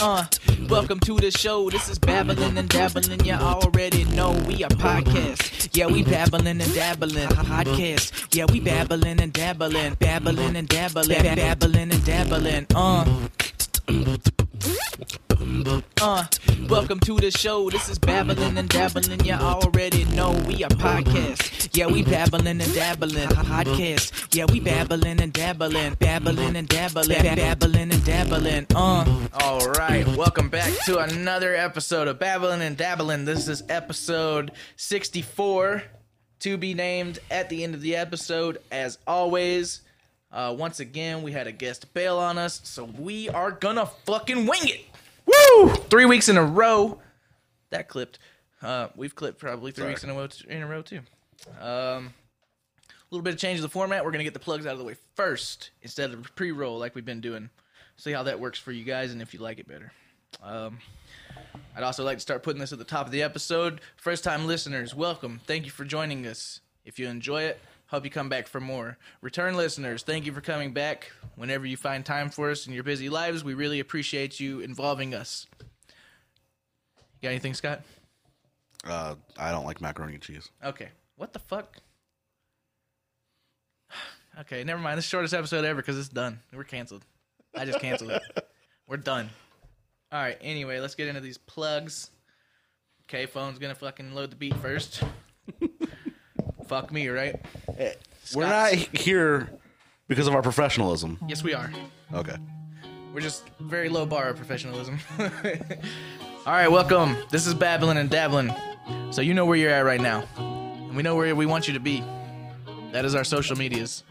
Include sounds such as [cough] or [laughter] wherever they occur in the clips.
Uh, welcome to the show. This is babbling and dabbling. You already know we are podcast. Yeah, we babbling and dabbling. Podcast. Yeah, we babbling and dabbling, babbling and dabbling, babbling and dabbling. Uh. Uh, welcome to the show. This is babbling and dabbling. You already know we are podcast. Yeah, we babbling and dabbling. Podcast. Yeah, we babbling and dabbling, babbling and dabbling, babbling and dabbling. Uh. All right, welcome back to another episode of babbling and dabbling. This is episode sixty-four, to be named at the end of the episode. As always, uh, once again, we had a guest bail on us, so we are gonna fucking wing it. Woo! Three weeks in a row. That clipped. Uh, we've clipped probably three Sorry. weeks in a row, in a row too. Um, a little bit of change of the format. We're gonna get the plugs out of the way first instead of pre-roll like we've been doing. See how that works for you guys and if you like it better. Um, I'd also like to start putting this at the top of the episode. First time listeners, welcome. Thank you for joining us. If you enjoy it, hope you come back for more. Return listeners, thank you for coming back. Whenever you find time for us in your busy lives, we really appreciate you involving us. You got anything, Scott? Uh, I don't like macaroni and cheese. Okay. What the fuck? [sighs] Okay, never mind. This is the shortest episode ever because it's done. We're canceled. I just canceled it. [laughs] We're done. All right. Anyway, let's get into these plugs. Okay, phone's gonna fucking load the beat first. [laughs] Fuck me, right? Eh, we're not here because of our professionalism. Yes, we are. Okay. We're just very low bar of professionalism. [laughs] All right, welcome. This is Babbling and Dabbling. So you know where you're at right now. And we know where we want you to be. That is our social medias.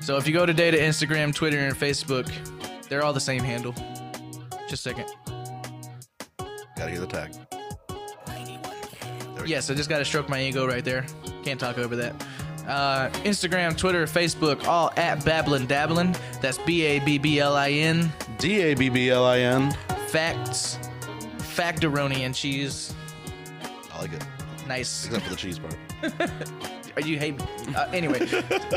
So if you go today to Instagram, Twitter, and Facebook, they're all the same handle. Just a second. Gotta hear the tag. Yes, I just got to stroke my ego right there. Can't talk over that. Uh, Instagram, Twitter, Facebook, all at Babblin Dabblin. That's B A B B L I N. D A B B L I N. Facts, Factoroni and cheese. I like it. Nice. Except for the cheese part. [laughs] Are you hate? Uh, anyway,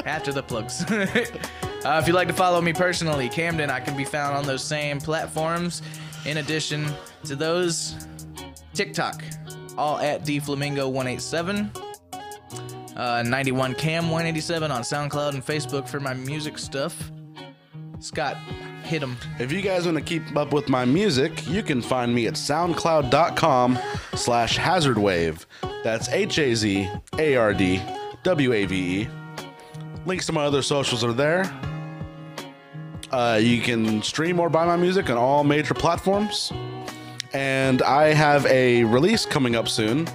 after the plugs. [laughs] uh, if you'd like to follow me personally, Camden, I can be found on those same platforms. In addition to those, TikTok, all at dflamingo187. Uh, 91 cam 187 on SoundCloud and Facebook for my music stuff. Scott, hit him. If you guys want to keep up with my music, you can find me at soundcloud.com slash hazardwave. That's H-A-Z-A-R-D-W-A-V-E. Links to my other socials are there. Uh, you can stream or buy my music on all major platforms. And I have a release coming up soon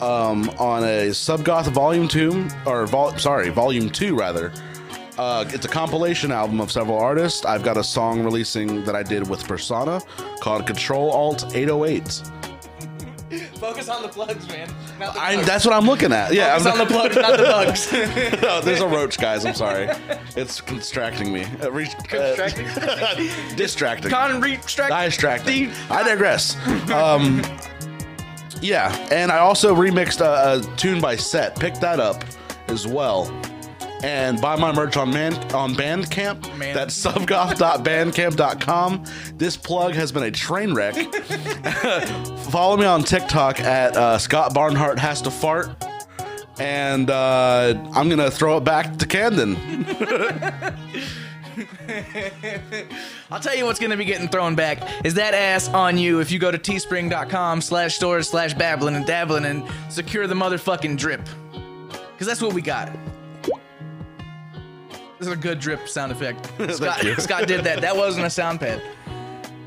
um, on a Subgoth Volume 2, or vol- sorry, Volume 2 rather. Uh, it's a compilation album of several artists. I've got a song releasing that I did with Persona called Control Alt 808. Focus on the plugs, man. Not the I, that's what I'm looking at. Yeah, Focus on the plugs, not the bugs. [laughs] No, there's a roach, guys. I'm sorry. It's distracting me. Uh, re- Distracting? uh, [laughs] distracting. Con retract. distracting. I digress. Um, yeah, and I also remixed a, a tune by Set. Pick that up as well. And buy my merch on man on Bandcamp. Man. That's subgoth.bandcamp.com. This plug has been a train wreck. [laughs] Follow me on TikTok at uh, Scott Barnhart has to fart. And uh, I'm gonna throw it back to Camden. [laughs] I'll tell you what's gonna be getting thrown back is that ass on you if you go to teespring.com slash stores slash babbling and dabbling and secure the motherfucking drip. Cause that's what we got. This is a good drip sound effect. [laughs] Scott. Scott did that. That wasn't a sound pad.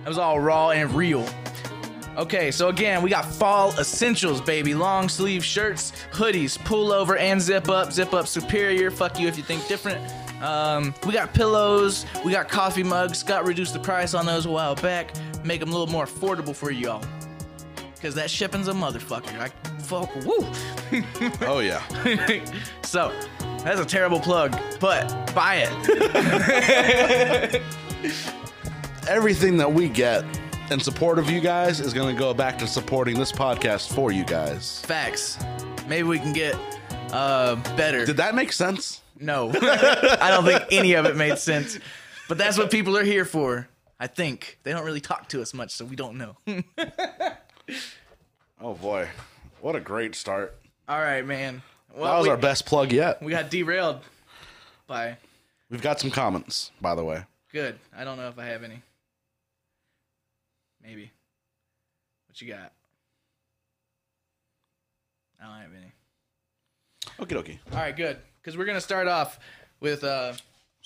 That was all raw and real. Okay, so again, we got fall essentials, baby. Long sleeve shirts, hoodies, pullover, and zip up. Zip up superior. Fuck you if you think different. Um, we got pillows, we got coffee mugs. Scott reduced the price on those a while back, make them a little more affordable for y'all. Cause that shipping's a motherfucker. I fuck woo. [laughs] Oh yeah. [laughs] so that's a terrible plug, but buy it. [laughs] everything that we get in support of you guys is going to go back to supporting this podcast for you guys. Facts. Maybe we can get uh better. Did that make sense? No, I don't think any of it made sense. But that's what people are here for. I think they don't really talk to us much, so we don't know. Oh boy, what a great start! All right, man. That was we, our best plug yet. we got derailed by We've got some comments, by the way. good. I don't know if I have any. Maybe. What you got? I don't have any. Okie dokie. All right, good. Because we're gonna start off with uh,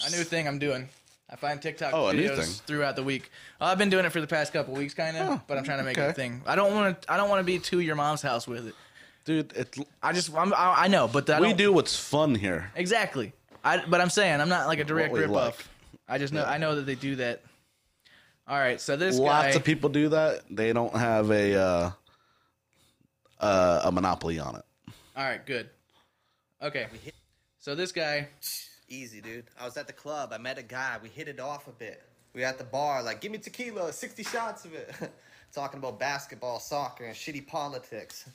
a new thing I'm doing. I find TikTok Oh, videos throughout the week. Well, I've been doing it for the past couple weeks, kind of, Oh, but I'm trying to make it a thing. I don't want to. I don't want to be to your mom's house with it. Dude, it, I just. I'm, I, I know, but I we don't- what's fun here. exactly. I. But I'm saying I'm not like a direct rip like. off. I just know. I know that they do that. All right, so this Lots guy. of people do that. They don't have a uh, uh, a monopoly on it. All right, good. Okay, so this guy. Easy, dude. I was at the club. I met a guy. We hit it off a bit. We were at the bar, like, give me tequila, 60 shots of it. [laughs] Talking about basketball, soccer, and shitty politics.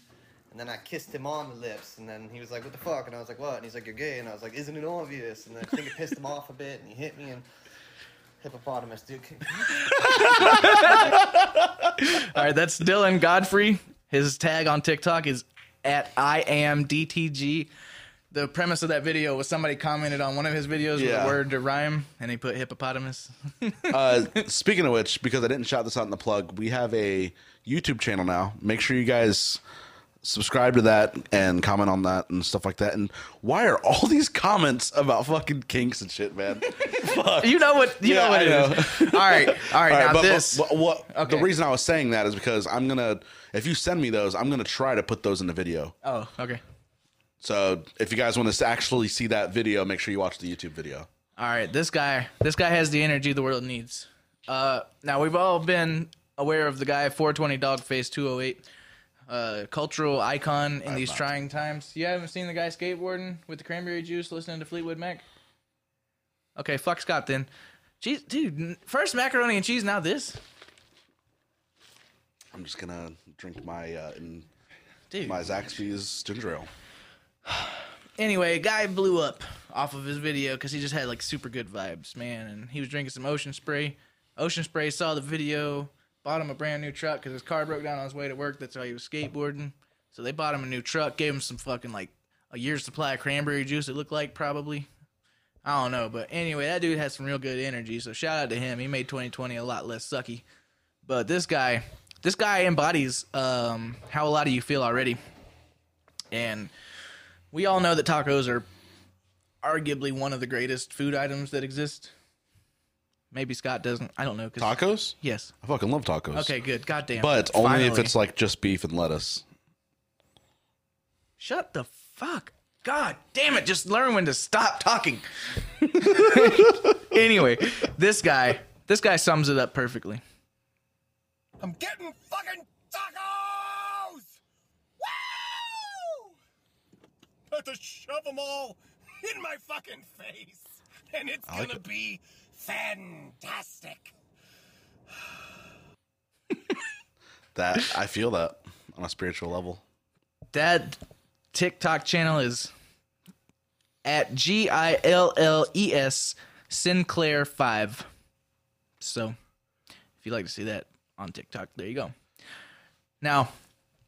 And then I kissed him on the lips, and then he was like, what the fuck? And I was like, what? And he's like, you're gay. And I was like, isn't it obvious? And then I think it pissed him off a bit, and he hit me, and hippopotamus, dude. [laughs] All right, that's Dylan Godfrey. His tag on TikTok is at I am DTG. The premise of that video was somebody commented on one of his videos with Yeah. a word to rhyme, and he put hippopotamus. [laughs] Uh, speaking of which, because I didn't shout this out in the plug, we have a YouTube channel now. Make sure you guys subscribe to that and comment on that and stuff like that. And why are all [laughs] these comments about fucking kinks and shit, man? [laughs] Fuck. you know what? You Yeah, know what I it know. is. All right, all right. All right, now but, this. but- but what Okay. the reason I was saying that is because I'm gonna if you send me those, I'm gonna try to put those in the video. oh, okay. So if you guys want to actually see that video, make sure you watch the YouTube video. All right, this guy, this guy has the energy the world needs. Uh, now we've all been aware of the guy 420 Dogface 208, uh, cultural icon in these not. trying times. You haven't seen the guy skateboarding with the cranberry juice, listening to Fleetwood Mac? Okay, fuck Scott then. Cheese, dude. First macaroni and cheese, now this, I'm just gonna drink my uh, in dude. my Zaxby's ginger ale. [sighs] Anyway, a guy blew up off of his video because he just had like super good vibes, man. And he was drinking some Ocean Spray. Ocean Spray saw the video, bought him a brand new truck because his car broke down on his way to work. That's why he was skateboarding. So they bought him a new truck, gave him some fucking like a year's supply of cranberry juice. It looked like probably. I don't know, but anyway, that dude has some real good energy. So shout out to him. He made 2020 a lot less sucky. But this guy, this guy embodies um, how a lot of you feel already. And we all know that tacos are arguably one of the greatest food items that exist. Maybe Scott doesn't. I don't know. 'cause- Tacos? Yes. I fucking love tacos. Okay. Good. God Goddamn. But only if Finally. it's like just beef and lettuce. Shut the fuck. God damn it. Just learn when to stop talking. [laughs] anyway, this guy, this guy sums it up perfectly. I'm getting fucking tacos! Woo! About to shove them all in my fucking face. And it's like gonna it. be fantastic. That I feel that on a spiritual level. That TikTok channel is at G I L L E S Sinclair five. So, if you'd like to see that on TikTok, there you go. Now,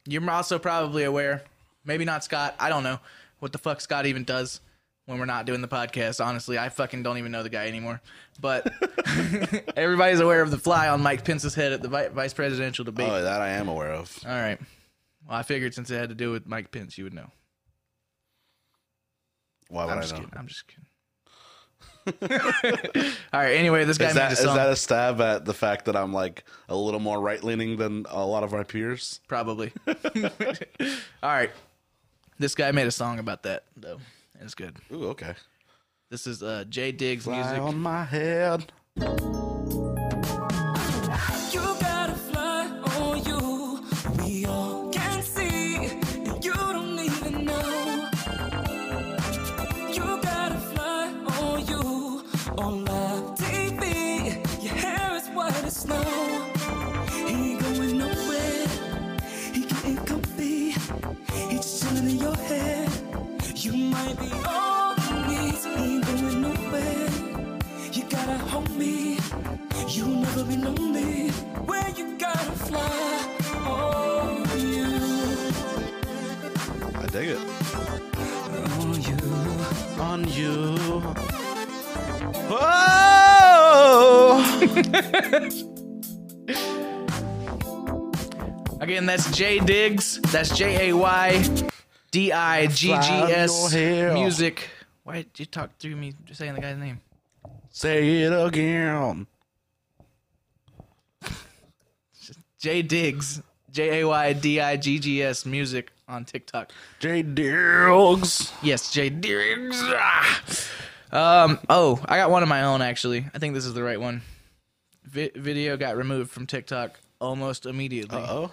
you're also probably aware, maybe not Scott. I don't know what the fuck Scott even does when we're not doing the podcast. Honestly, I fucking don't even know the guy anymore. But [laughs] [laughs] everybody's aware of the fly on Mike Pence's head at the vi- vice presidential debate. Oh, that I am aware of. All right. Well, I figured since it had to do with Mike Pence, you would know. Why would I'm I just know? kidding. I'm just kidding. [laughs] All right. Anyway, this guy Is made that a is that a stab at the fact that I'm like a little more right leaning than a lot of our peers? Probably. All right. This guy made a song about that though. and It's good. Ooh, okay. This is uh, Jay Diggs Fly music. on my head. He just in your head. You might be all he needs. He ain't going nowhere. You gotta hold me. You'll never be lonely. Where you gotta fly on you, I dig it. on you. On you. [laughs] Again, that's Jay Diggs. That's J A Y D I G G S Slide your hair. music. Why did you talk through me just saying the guy's name? Say it again. [laughs] Jay Diggs. J A Y D I G G S music on TikTok. J Diggs. Yes, Jay Diggs. Ah. Um. Oh, I got one of my own actually. I think this is the right one. Vi- video got removed from TikTok almost immediately. Uh oh.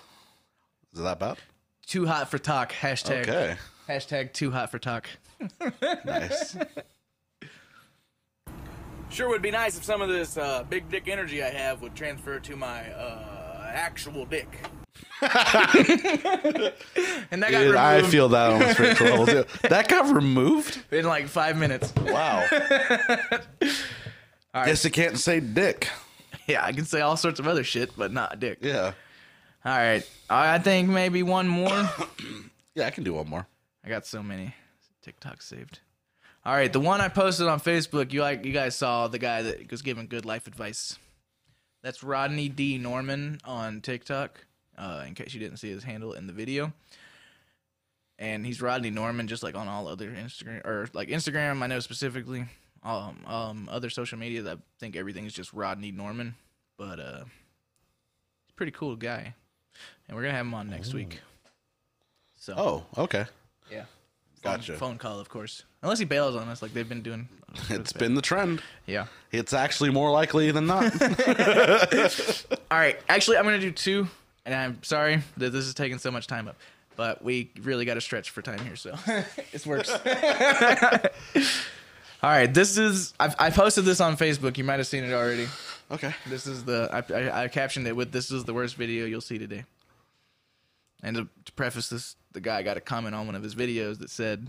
Is that bad? Too hot for talk. Hashtag. Okay. Hashtag too hot for talk. Nice. [laughs] Sure would be nice if some of this uh, big dick energy I have would transfer to my uh, actual dick. [laughs] and that got Dude, I feel that on a spiritual level too. [laughs] That got removed? in like five minutes. Wow. Guess you can't say dick. Yeah, I can say all sorts of other shit, but not dick. Yeah. All right, I think maybe one more. [coughs] Yeah, I can do one more. I got so many TikToks saved. All right, the one I posted on Facebook, you like you guys saw the guy that was giving good life advice. That's Rodney D Norman on TikTok. Uh, in case you didn't see his handle in the video, and he's Rodney Norman, just like on all other Instagram or like Instagram. I know specifically. Um, um, other social media, I think everything is just Rodney Norman, but uh, he's a pretty cool guy, and we're gonna have him on next week. So Oh, okay. yeah. Phone, Gotcha. Phone call, of course. Unless he bails on us, like they've been doing. [laughs] It's been the trend. Yeah. It's actually more likely than not. [laughs] [laughs] All right. Actually, I'm gonna do two, and I'm sorry that this is taking so much time up, but we really got to stretch for time here, so this works. All right. This is I've, I posted this on Facebook. You might have seen it already. okay. This is the I, I, I captioned it with "This is the worst video you'll see today." And to, to preface this, the guy got a comment on one of his videos that said,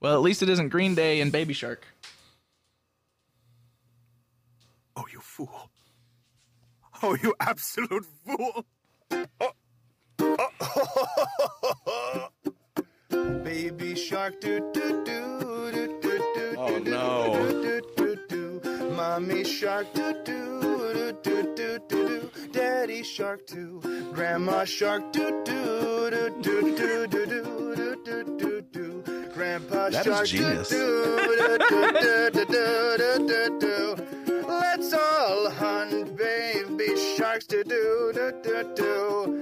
"Well, at least it isn't Green Day and Baby Shark." Oh, you fool. Oh, you absolute fool. Baby shark do do do do do do. Oh, no. Do, do, do, do. Mommy shark do do do do do do do. Daddy shark too. Grandma shark do do do do do do do do do do. Grandpa That is shark genius. do do do do do do do do do. Let's all hunt baby sharks to do do do do.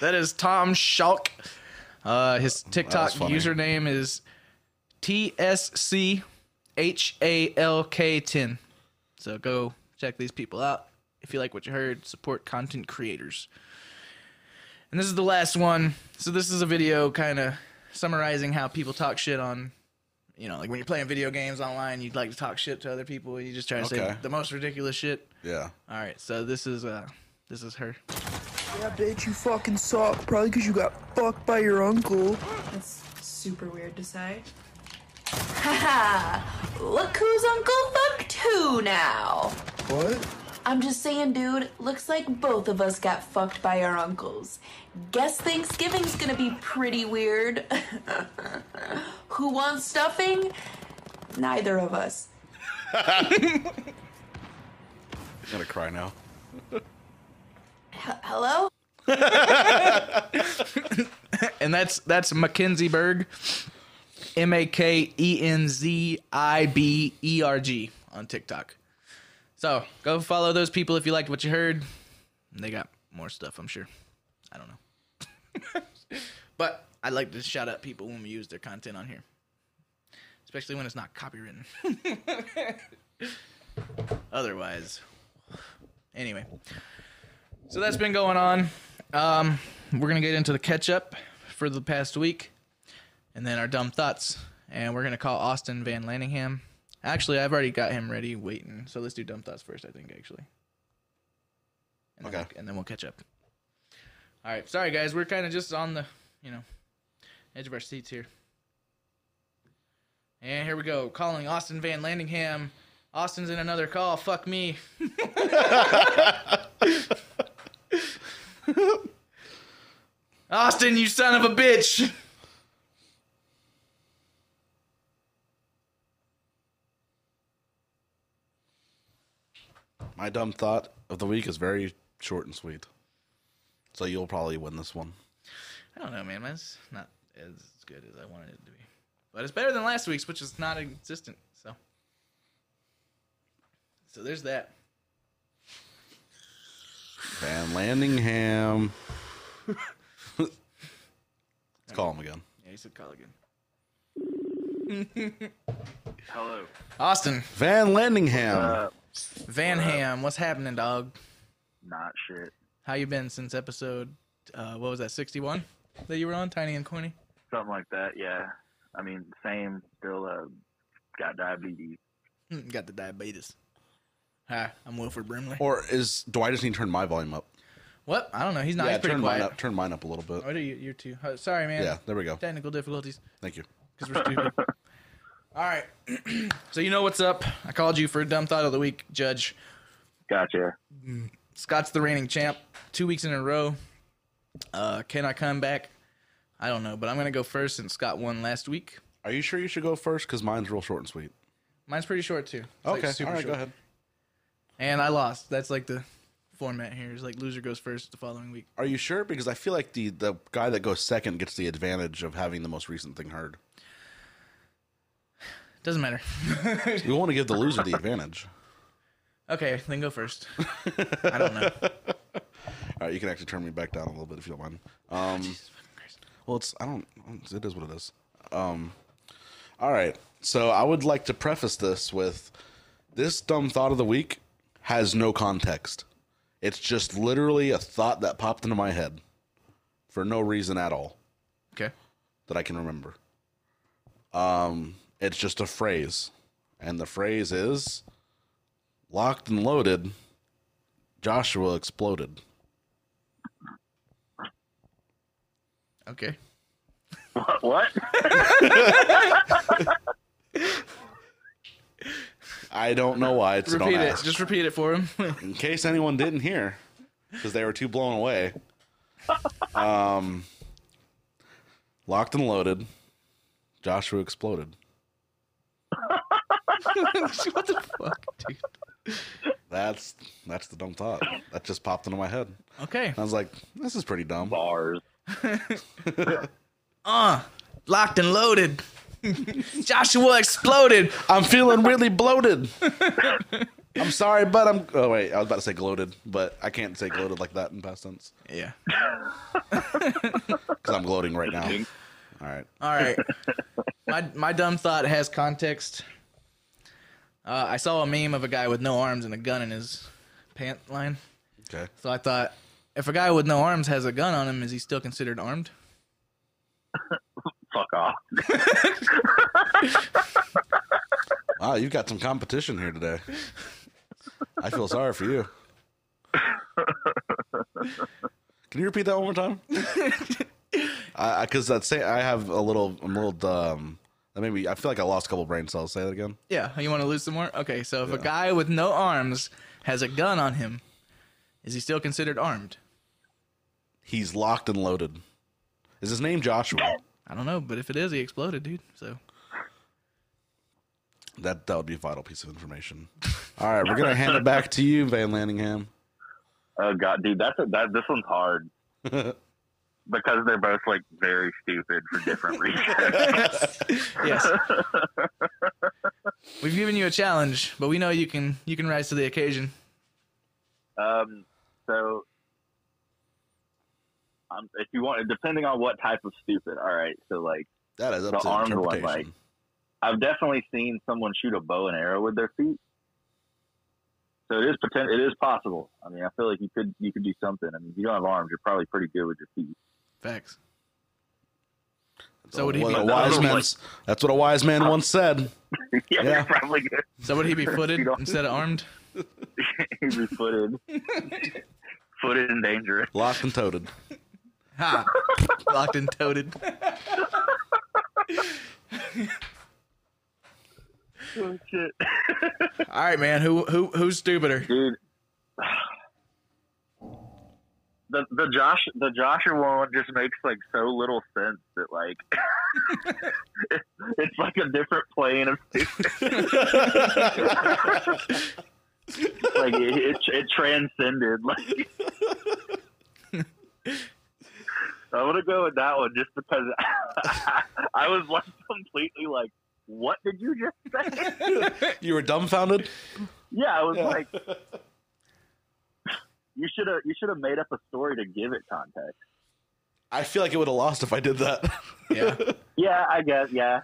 That is Tom Schalk. Uh, his TikTok username is TSC H A L K 10. So go check these people out. If you like what you heard, support content creators. And this is the last one. So this is a video kind of summarizing how people talk shit on, you know, like when you're playing video games online, you'd like to talk shit to other people. You just try to say the most ridiculous shit. Yeah. All right, so this is uh, this is her. Yeah, bitch, you fucking suck. Probably because you got fucked by your uncle. That's super weird to say. Haha! [laughs] Look who's Uncle Fuck Who now! What? I'm just saying, dude, looks like both of us got fucked by our uncles. Guess Thanksgiving's gonna be pretty weird. [laughs] Who wants stuffing? Neither of us. [laughs] I'm gonna cry now. H- hello? and that's that's Mackenzie Berg, M A K E N Z I B E R G on TikTok. So go follow those people if you liked what you heard. They got more stuff, I'm sure. I don't know, [laughs] but I like to shout out people when we use their content on here, especially when it's not copywritten. [laughs] Otherwise, anyway. So that's been going on. Um, we're gonna get into the catch up for the past week, and then our dumb thoughts. And we're gonna call Austin Van Landingham. Actually, I've already got him ready, waiting. So let's do dumb thoughts first. I think actually. And then Okay. we'll- and then we'll catch up. All right. Sorry, guys. We're kind of just on the, you know, edge of our seats here. And here we go. Calling Austin Van Landingham. Austin's in another call. Fuck me. [laughs] Austin, you son of a bitch. My dumb thought of the week is very short and sweet. So you'll probably win this one. I don't know, man. Mine's not as good as I wanted it to be. But it's better than last week's, which is not existent. So, so there's that. Van Landingham. [laughs] Let's call him again. Yeah, he said call again. Hello. Austin, Van Landingham. Uh, Van Ham, what's happening, dog? not shit. How you been since episode? Uh, what was that? Sixty-one that you were on, Tiny and Corny. Something like that, yeah. I mean, same, still uh, got diabetes. Hmm, Got the diabetes. Hi, I'm Wilford Brimley. or is do I just need to turn my volume up? What? I don't know. He's not. yeah, he's pretty turn quiet. mine up. Turn mine up a little bit. What are you? You're too. Oh, sorry, man. Yeah, there we go. Technical difficulties Thank you. because we're stupid. [laughs] All right. so you know what's up. I called you for a dumb thought of the week, Judge. Gotcha. Scott's the reigning champ, two weeks in a row. Uh, can I come back? I don't know, but I'm gonna go first since Scott won last week. Are you sure you should go first? Because mine's real short and sweet. Mine's pretty short too. It's, like, Okay, super all right, short. go ahead. And I lost. That's like the format here. Is like loser goes first the following week. Are you sure? Because I feel like the the guy that goes second gets the advantage of having the most recent thing heard. Doesn't matter. [laughs] We want to give the loser the advantage. okay, then go first. I don't know. [laughs] All right, you can actually turn me back down a little bit if you don't mind. Um, well, it's I don't. It is what it is. Um, all right. So I would like to preface this with this dumb thought of the week has no context. It's just literally a thought that popped into my head for no reason at all Okay. that I can remember. Um, it's just a phrase, and the phrase is locked and loaded. Joshua exploded. Okay. What? what? [laughs] I don't know why. It's Repeat don't it. ask. Just repeat it for him. [laughs] in case anyone didn't hear, because they were too blown away. Um, locked and loaded. Joshua exploded. [laughs] what the fuck, dude? That's that's the dumb thought that just popped into my head. Okay. I was like, this is pretty dumb. Bars. [laughs] Uh, locked and loaded. [laughs] Joshua exploded. I'm feeling really bloated. I'm sorry, but I'm. Oh wait, I was about to say gloated, but I can't say gloated like that in past tense Yeah. because I'm gloating right now. All right. All right. my my dumb thought has context. Uh, I saw a meme of a guy with no arms and a gun in his pant line. Okay. So I thought, if a guy with no arms has a gun on him, is he still considered armed? Fuck off. Wow, you've got some competition here today. I feel sorry for you. Can you repeat that one more time? [laughs] Because that say I have a little, I'm a little. Um, that maybe I feel like I lost a couple brain cells. Say that again. Yeah. You want to lose some more? Okay. So if a guy with no arms has a gun on him, is he still considered armed? He's locked and loaded. Is his name Joshua? I don't know, but if it is, he exploded, dude. So That that would be a vital piece of information. All right, we're gonna hand it back to you, Van Landingham. [laughs] Oh god, dude, that's a, that. This one's hard [laughs] because they're both like very stupid for different [laughs] reasons. yes, [laughs] we've given you a challenge, but we know you can you can rise to the occasion. um, so, um, if you want, depending on what type of stupid. All right, so like That is up The to armed one, like- I've definitely seen someone shoot a bow and arrow with their feet. So it is poten- It is possible. I mean, I feel like you could you could do something. I mean, if you don't have arms, you're probably pretty good with your feet. Facts. So would he What be? a wise Like- man's, that's what a wise man once said. [laughs] yeah, Yeah. you're probably good. So would he be [laughs] footed instead of armed? [laughs] He'd be footed, footed and dangerous. Locked and toted. Ha! Locked and toted. Oh, shit. All right, man. Who who who's stupider? dude. The the Josh the Joshua one just makes like so little sense that like [laughs] it's like a different plane of [laughs] like it, it, it transcended like. [laughs] I'm gonna go with that one just because I was like completely like, what did you just say? You were dumbfounded. Yeah, I was like, you should have you should have made up a story to give it context. I feel like it would have lost if I did that. Yeah. [laughs] Yeah, I guess. Yeah,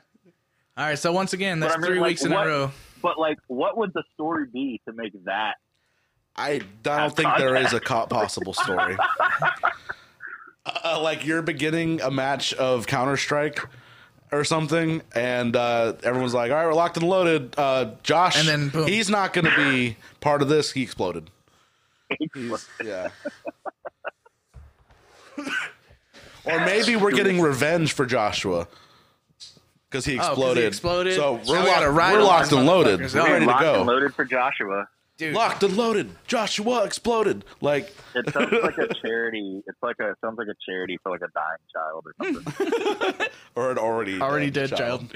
All right. So once again, that's I mean, three like, weeks in what- a row. but like, what would the story be to make that? I don't think there is a co- possible story. [laughs] Uh, like you're beginning a match of Counter Strike or something, and uh, everyone's like, "All right, we're locked and loaded." Uh, Josh, And then boom. he's not going to be part of this. He exploded. [laughs] Yeah. or maybe we're getting revenge for Joshua because he Oh, 'cause he exploded. exploded? So So we're, oh, we locked, ride we're locked and loaded. We're ready Locked to and go. loaded for Joshua. Dude. Locked and loaded. Joshua exploded. Like It sounds like a [laughs] charity. It's like a sounds like a charity for like a dying child or something. [laughs] or an already Already dead child.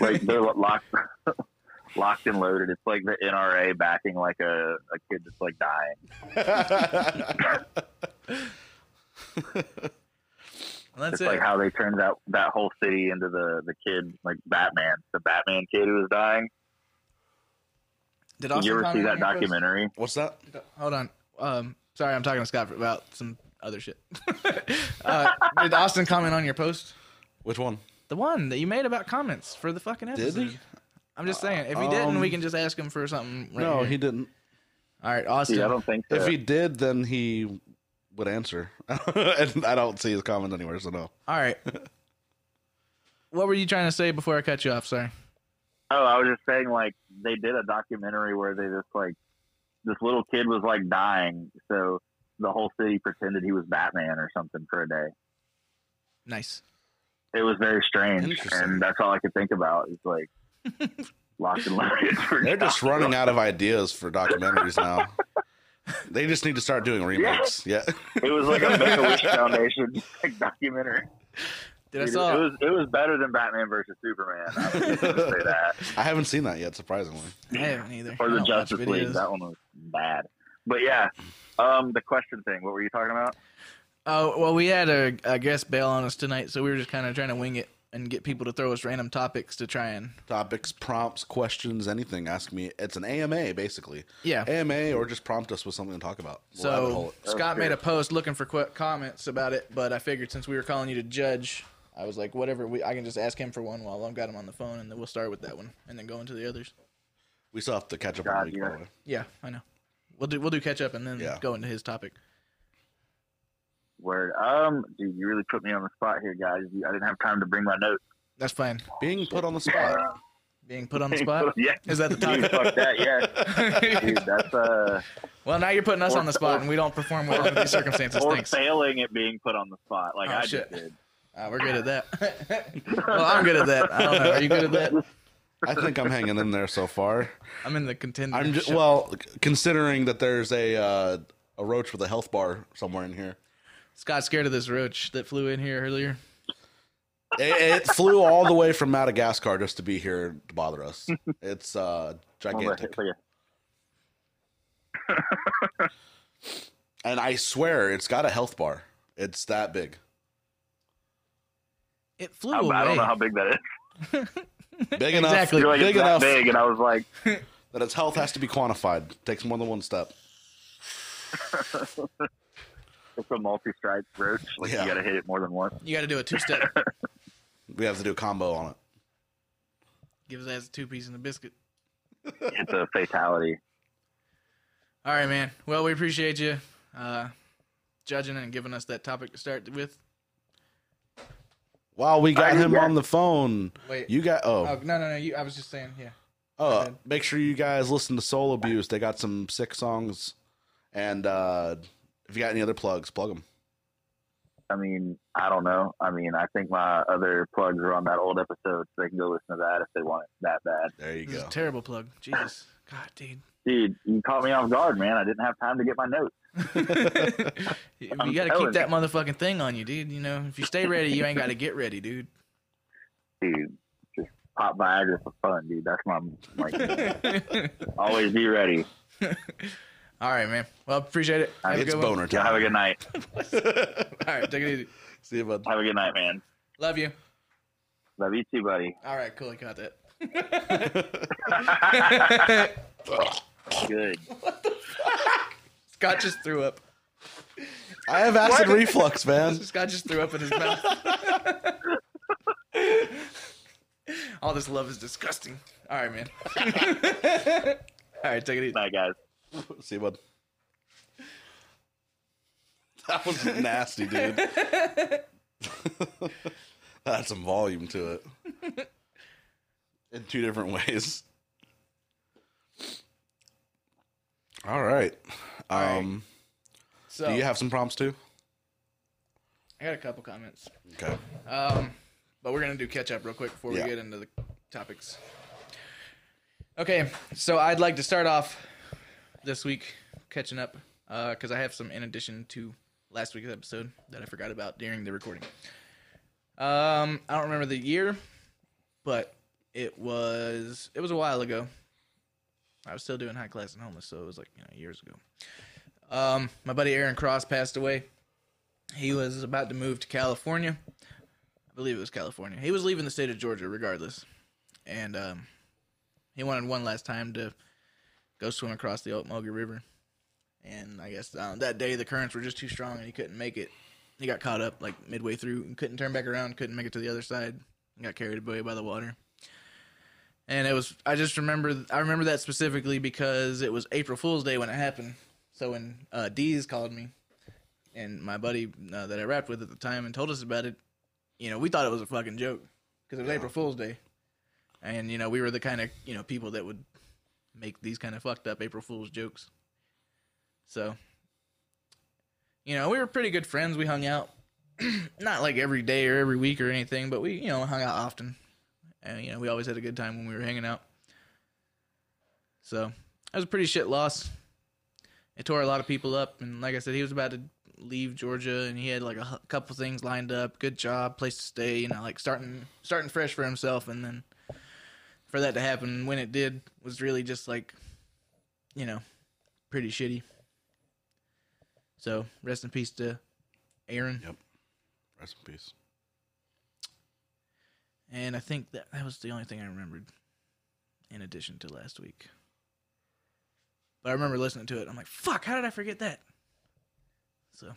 like they're locked, locked and loaded. It's like the NRA backing like a, a kid that's like dying. [laughs] That's it's it. like how they turned that that whole city into the the kid like Batman, the Batman kid who was dying. Did Did you ever see that on your post? documentary? What's that? Hold on. Um, sorry, I'm talking to Scott about some other shit. [laughs] uh, did Austin comment on your post? Which one? The one that you made about comments for the fucking Did episode. he? I'm just saying. If he didn't, Um, we can just ask him for something. Right no, here. he didn't. All right, Austin. See, I don't think so. If he did, then he would answer. [laughs] and I don't see his comment anywhere, so no. All right. [laughs] what were you trying to say before I cut you off? Sorry. Oh, I was just saying, like they did a documentary where they just like this little kid was like dying, so the whole city pretended he was Batman or something for a day. Nice. It was very strange, and that's all I could think about. Is like locked and loaded. For They're just Joshua. running out of ideas for documentaries now. they just need to start doing remakes. Yeah. It was like a Make a Wish [laughs] Foundation like, documentary. Did I saw? it was it was better than Batman versus Superman. I was just say that, [laughs] I haven't seen that yet, surprisingly. I haven't either. or the Justice League. That one was bad. But yeah, um, the question thing. What were you talking about? Oh well, we had a, a guest bail on us tonight, so we were just kind of trying to wing it and get people to throw us random topics to try and Topics, prompts, questions, anything. Ask me. It's an AMA, basically. yeah. AMA, or just prompt us with something to talk about. We'll So. Scott made a post looking for qu- comments about it, but I figured since we were calling you to judge, I was like, whatever. We I can just ask him for one while I've got him on the phone, and then we'll start with that one, and then go into the others. we still have to catch up on God, the week, yeah. by the way. Yeah, I know. We'll do we'll do catch up and then Yeah. go into his topic. Word. Um, dude, you really put me on the spot here, guys. I didn't have time to bring my notes. That's fine. Being put on the spot. Being put on the spot. yeah. Is that the Dude, topic? fuck that. Yeah. [laughs] Dude, that's uh, well, now you're putting us Or- on the spot, and we don't perform well under these circumstances. or Thanks. failing at being put on the spot, like Oh, I shit. just did. Uh, we're good at that. [laughs] well, I'm good at that. I don't know. Are you good at that? I think I'm hanging in there so far. I'm in the contender. I'm just well, considering that there's a uh, a roach with a health bar somewhere in here. Scott's scared of this roach that flew in here earlier. It, it flew all the way from Madagascar just to be here to bother us. [laughs] It's uh, gigantic, [laughs] and I swear it's got a health bar. It's that big, It flew I, away. I don't know how big that is. [laughs] big enough, Exactly. You're like, big it's that enough big, and I was like, that its health has to be quantified. Takes more than one step. It's a multi-stripe roach. Like Yeah. you got to hit it more than once. You got to do a two step. [laughs] We have to do a combo on it. Give his ass a two piece and a biscuit. [laughs] It's a fatality. All right, man. Well, we appreciate you uh, judging and giving us that topic to start with. Wow, we got I- him yeah. on the phone. Wait. You got Oh oh no, no, no! You, I was just saying, yeah. oh. ahead. Make sure you guys listen to Soul Abuse. They got some sick songs, and uh, if you got any other plugs, plug them. I mean, I don't know. I mean, I think my other plugs are on that old episode, so they can go listen to that if they want it that bad. There you This is go. a terrible plug. Jesus. God, dude. Dude, you caught me off guard, man. I didn't have time to get my notes. [laughs] [laughs] you gotta keep that motherfucking thing on you, dude. You know, if you stay ready, you ain't gotta get ready, dude. Dude, just pop Viagra for fun, dude. That's my like. [laughs] always be ready. All right, man. Well, appreciate it. Have a It's good one. boner Yeah, have a good night. [laughs] [laughs] All right, take it easy. See you, bud. Have a good night, man. Love you. Love you too, buddy. All right, cool. I got that. [laughs] Good. What the fuck? Scott just threw up. I have acid reflux, man. Scott just threw up in his mouth. All this love is disgusting. All right, man. All right, take it easy. Night, guys. [laughs] See bud. That was nasty, dude. [laughs] That's some volume to it. In two different ways. All right. Um, So, do you have some prompts too? I got a couple comments. Okay. Um, but we're gonna do catch up real quick before we get into the topics. Okay, so I'd like to start off this week catching up because I have some in addition to last week's episode that I forgot about during the recording. Um, I don't remember the year, but it was it was a while ago. I was still doing high class and homeless, so it was like you know years ago. Um, my buddy Aaron Cross passed away. He was about to move to California. I believe it was California. He was leaving the state of Georgia regardless. And um, he wanted one last time to go swim across the Ocmulgee River. And I guess um, that day the currents were just too strong and he couldn't make it. He got caught up like midway through and couldn't turn back around, couldn't make it to the other side. and Got carried away by the water. And it was I just remember I remember that specifically because it was April Fool's Day when it happened. So when uh, Deez called me and my buddy uh, that I rapped with at the time and told us about it, you know, we thought it was a fucking joke because it was April Fool's Day, and you know, we were the kind of you know people that would make these kind of fucked up April Fool's jokes. So, you know, we were pretty good friends. We hung out, [clears throat] not like every day or every week or anything, but we you know hung out often, and you know, we always had a good time when we were hanging out. So, that was a pretty shit loss. It tore a lot of people up, and like I said, he was about to leave Georgia, and he had like a couple things lined up. Good job, place to stay, you know, like starting starting fresh for himself, and then for that to happen when it did was really just like, you know, pretty shitty. So rest in peace to Aaron, Yep. Rest in peace. and I think that that was the only thing I remembered, in addition to last week. But I remember listening to it. I'm like, fuck, how did I forget that? So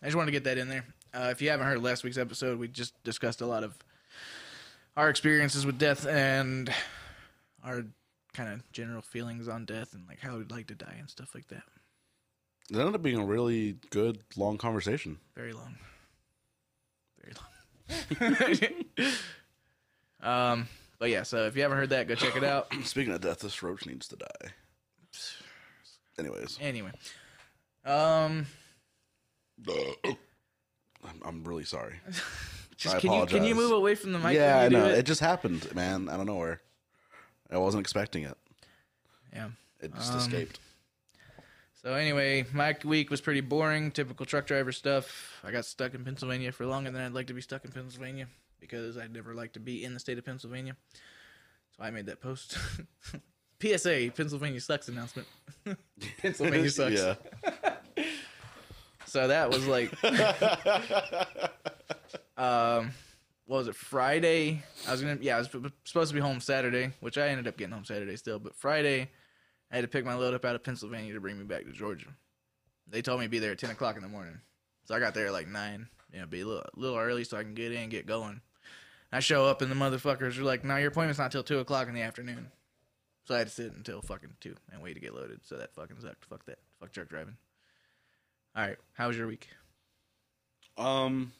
I just wanted to get that in there. Uh, if you haven't heard last week's episode, we just discussed a lot of our experiences with death and our kind of general feelings on death and like how we'd like to die and stuff like that. It ended up being a really good, long conversation. Very long. Very long. [laughs] um, but yeah, so if you haven't heard that, go check it out. [clears throat] Speaking of death, this roach needs to die. Anyways, Anyway, um, I'm, I'm really sorry. [laughs] just I can you can you move away from the mic? yeah, I know. It? It just happened, man, I don't know nowhere. I wasn't expecting it. yeah. It just Um, escaped. So anyway, my week was pretty boring. Typical truck driver stuff. I got stuck in Pennsylvania for longer than I'd like to be stuck in Pennsylvania because I'd never like to be in the state of Pennsylvania. So I made that post. [laughs] PSA: Pennsylvania sucks announcement. [laughs] Pennsylvania sucks. Yeah. [laughs] So that was like, um, was it? Friday. I was gonna, yeah, I was supposed to be home Saturday, which I ended up getting home Saturday still. But Friday, I had to pick my load up out of Pennsylvania to bring me back to Georgia. They told me to be there at ten o'clock in the morning, so I got there at like nine. You know, be a little, little early so I can get in, get going. I show up and the motherfuckers are like, "No, your appointment's not till two o'clock in the afternoon." So I had to sit until fucking two and wait to get loaded. So that fucking sucked. Fuck that. Fuck truck driving. All right, how was your week? Um,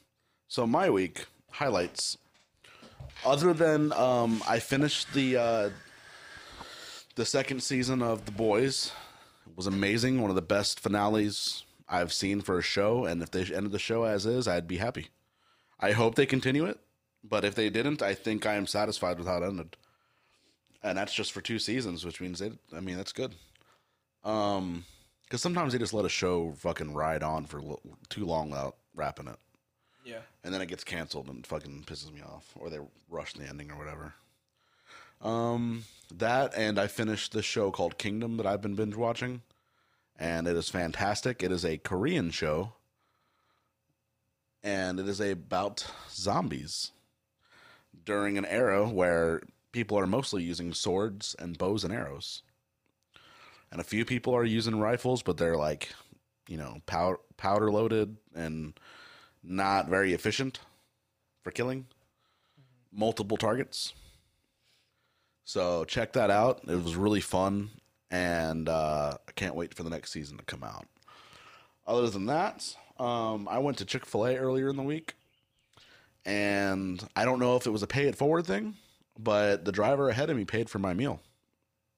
so my week highlights. Other than um, I finished the uh, the second season of The Boys. It was amazing. One of the best finales I've seen for a show, and if they ended the show as is, I'd be happy. I hope they continue it, but if they didn't, I think I am satisfied with how it ended. And that's just for two seasons, which means they. I mean, that's good. Um, because sometimes they just let a show fucking ride on for too long without wrapping it, Yeah. and then it gets canceled and fucking pisses me off, or they rush the ending or whatever. Um, that and I finished the show called Kingdom that I've been binge watching, and it is fantastic. It is a Korean show, and it is about zombies during an era where people are mostly using swords and bows and arrows, and a few people are using rifles, but they're like, you know, powder powder loaded and not very efficient for killing multiple targets. So check that out. It was really fun, and uh, I can't wait for the next season to come out. Other than that, um, I went to Chick Fil A earlier in the week, and I don't know if it was a pay it forward thing, but the driver ahead of me paid for my meal.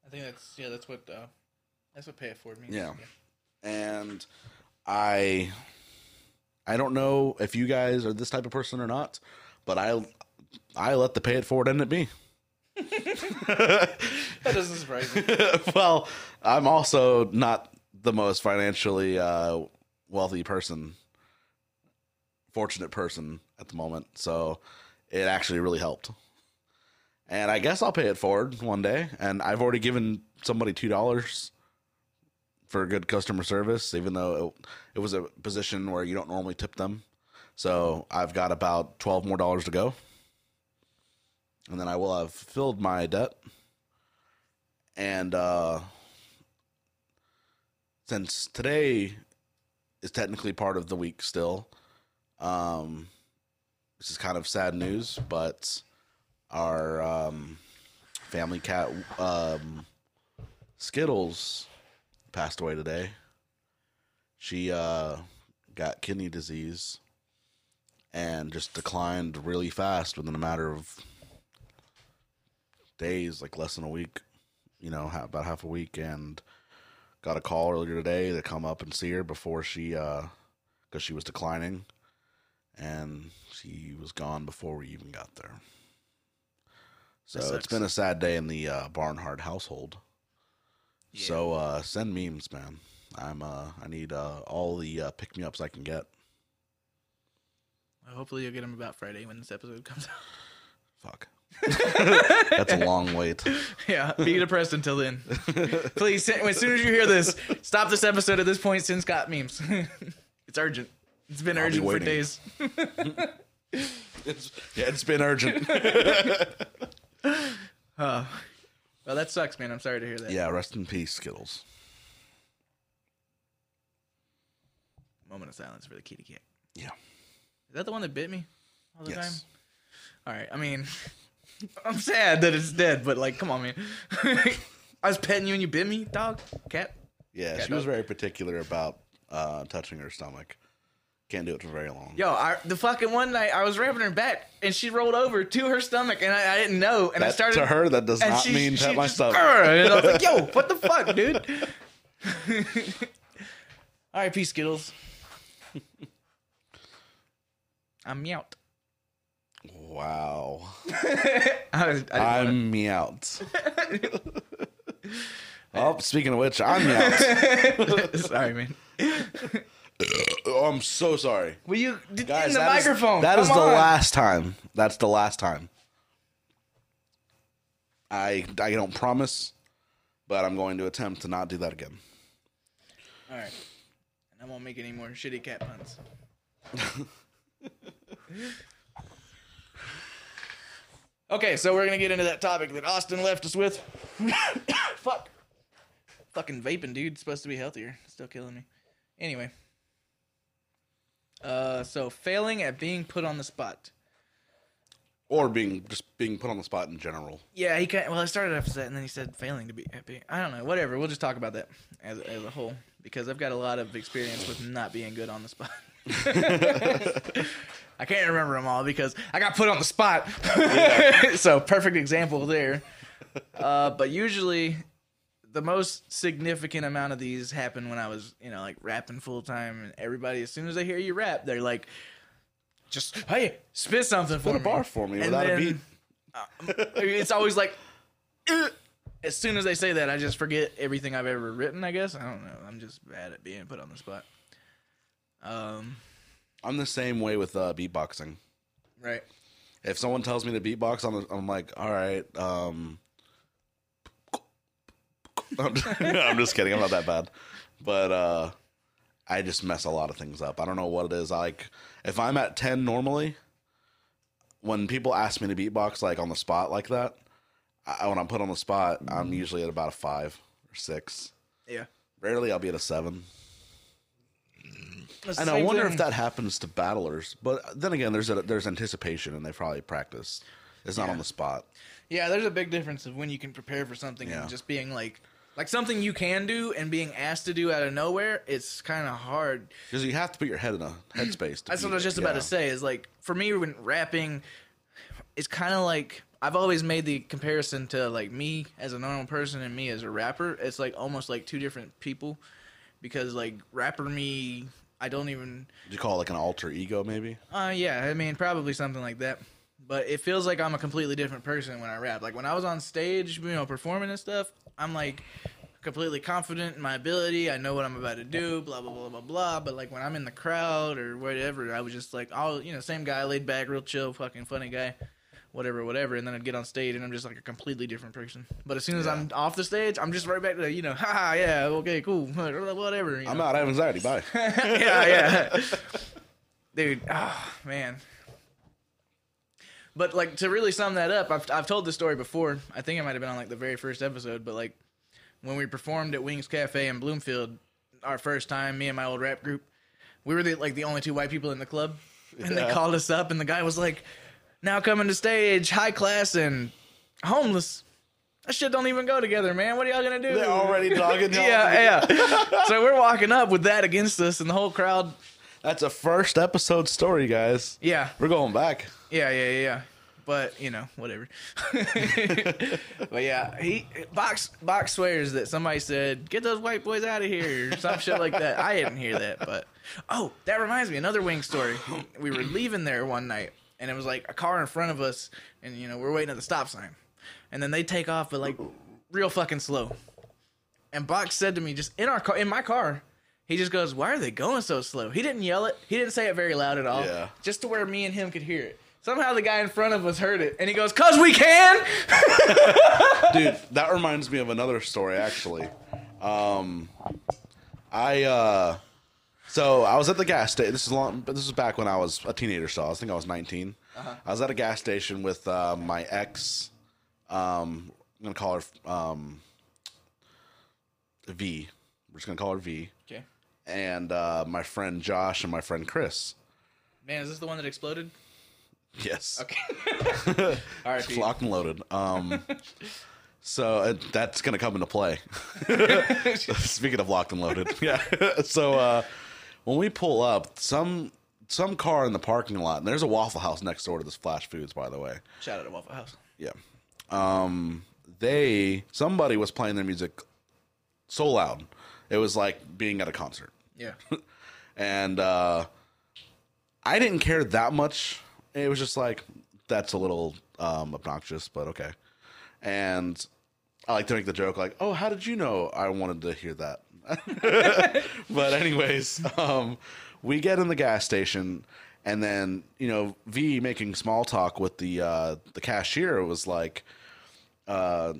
I think that's yeah. That's what uh, that's what pay it forward means. Yeah. and I I don't know if you guys are this type of person or not, but I I let the pay it forward end it be. [laughs] That doesn't surprise me. [laughs] well, I'm also not the most financially uh, wealthy person, fortunate person at the moment, so it actually really helped. And I guess I'll pay it forward one day. And I've already given somebody two dollars for good customer service, even though it, it was a position where you don't normally tip them. So I've got about twelve more dollars to go, and then I will have filled my debt. And uh, since today is technically part of the week still, um, this is kind of sad news, but our um, family cat um, Skittles passed away today. She uh, got kidney disease and just declined really fast within a matter of days, like less than a week, you know, about half a week. And got a call earlier today to come up and see her before she, because she was declining. And she was gone before we even got there. So it's been a sad day in the uh, Barnhart household. So uh, send memes, man. I'm uh, I need uh, all the uh, pick me ups I can get. Hopefully you'll get them about Friday when this episode [laughs] comes out. Fuck. [laughs] That's a long wait. yeah, be depressed until then. [laughs] Please, send- as soon as you hear this, stop this episode at this point. Send Scott memes. it's urgent. It's been I'll be urgent for days. It's, yeah, it's been urgent. Oh, well, that sucks, man. I'm sorry to hear that. yeah, rest in peace, Skittles. Moment of silence for the kitty cat. Yeah. Is that the one that bit me all the Yes. time? All right. I mean, [laughs] I'm sad that it's dead, but like, come on, man. [laughs] I was petting you and you bit me, dog, cat. Yeah, Cat she was very particular about uh, touching her stomach. Can't do it for very long. Yo, I, the fucking one night I was rubbing her back and she rolled over to her stomach and I, I didn't know and I started to her, that does not she- mean she my just- stomach. And I was like, yo, what the fuck, dude? [laughs] [laughs] All right, peace, Skittles. [laughs] I'm meowed. Wow. I I I'm meowed. oh, speaking of which, I'm meowed. sorry, man. Oh, I'm so sorry. Will you d- Guys, in the that is- microphone? that is Come the on. last time. That's the last time. I I don't promise, but I'm going to attempt to not do that again. All right, and I won't make any more shitty cat puns. okay, so we're gonna get into that topic that Austin left us with. [coughs] Fuck. Fucking vaping, dude. It's supposed to be healthier. Still killing me. Anyway. Uh, so failing at being put on the spot. Or being just being put on the spot in general. Yeah, he kind well, I started off with that, and then he said failing to be happy. I don't know, whatever. We'll just talk about that as as a whole because I've got a lot of experience with not being good on the spot. [laughs] I can't remember them all because I got put on the spot. [laughs] so perfect example there. Uh, but usually, the most significant amount of these happened when I was, you know, like rapping full time, and everybody, as soon as they hear you rap, they're like, just hey, spit something for Put a me. bar for me And without a then, beat. uh, it's always like, "Ugh." as soon as they say that, I just forget everything I've ever written. I guess I don't know. I'm just bad at being put on the spot. Um, I'm the same way with uh, beatboxing. right. If someone tells me to beatbox, I'm, I'm like, all right. Um, [laughs] I'm just, kidding. I'm not that bad, but uh, I just mess a lot of things up. I don't know what it is. Like if I'm at ten normally, when people ask me to beatbox like on the spot like that, I, when I'm put on the spot, I'm usually at about a five or six. Yeah. Rarely I'll be at a seven. And I wonder thing- if that happens to battlers. But then again, there's a, there's anticipation, and they probably practice. It's not on the spot. Yeah, there's a big difference of when you can prepare for something Yeah. and just being like, like something you can do and being asked to do out of nowhere. It's kind of hard. Because you have to put your head in a headspace. to That's what I was just about yeah. to say. Is like for me when rapping, it's kind of like I've always made the comparison to like me as a normal person and me as a rapper. It's like almost like two different people, because like rapper me, I don't even. Would you call it like an alter ego, maybe? Uh, yeah, I mean, probably something like that. But it feels like I'm a completely different person when I rap. Like when I was on stage, you know, performing and stuff, I'm like completely confident in my ability. I know what I'm about to do, blah blah blah blah blah. But like when I'm in the crowd or whatever, I was just like, all you know, same guy, laid back, real chill, fucking funny guy, whatever, whatever. And then I'd get on stage and I'm just like a completely different person. But as soon as I'm off the stage, I'm just right back to you know, [laughs] ha yeah, okay, cool, [laughs] whatever. You I'm out. I have anxiety. Bye. yeah, yeah. [laughs] Dude, oh man. But like to really sum that up, I've I've told this story before. I think it might have been on like the very first episode, but like when we performed at Wings Cafe in Bloomfield, our first time, me and my old rap group, we were the, like the only two white people in the club, and they called us up, and the guy was like, "Now coming to stage, high class and homeless." That shit don't even go together, man. What are y'all gonna do? They're already [laughs] dogging yeah, yeah. so we're walking up with that against us, and the whole crowd. That's a first episode story, guys. Yeah, We're going back. Yeah, yeah, yeah, yeah. But you know, whatever. [laughs] but yeah, he box box swears that somebody said, "Get those white boys out of here," or some shit like that. I didn't hear that, but oh, that reminds me another wing story. We were leaving there one night, and it was like a car in front of us, and you know we're waiting at the stop sign, and then they take off, but like real fucking slow. And Box said to me, just in our car, in my car, he just goes, "Why are they going so slow?" He didn't yell it. He didn't say it very loud at all. Yeah. Just to where me and him could hear it. Somehow the guy in front of us heard it, and he goes, "Cause we can." [laughs] Dude, that reminds me of another story actually. Um I uh so I was at the gas station. This is long but this is back when I was a teenager still. I think I was 19. I was at a gas station with uh, my ex um I'm going to call her um V. We're just going to call her V. Okay. And uh, my friend Josh and my friend Chris. Man, is this the one that exploded? Yes. Okay. [laughs] All right. Pete. Locked and loaded. Um, [laughs] so uh, that's gonna come into play. [laughs] Speaking of locked and loaded, yeah. so uh, when we pull up, some some car in the parking lot, and there's a Waffle House next door to this Flash Foods, by the way. Shout out to Waffle House. Yeah. Um, they somebody was playing their music so loud, it was like being at a concert Yeah. and uh, I didn't care that much. It was just like that's a little um, obnoxious, but okay. And I like to make the joke like, "Oh, how did you know I wanted to hear that?" [laughs] but anyways, um, we get in the gas station, and then you know V making small talk with the uh, the cashier was like, uh,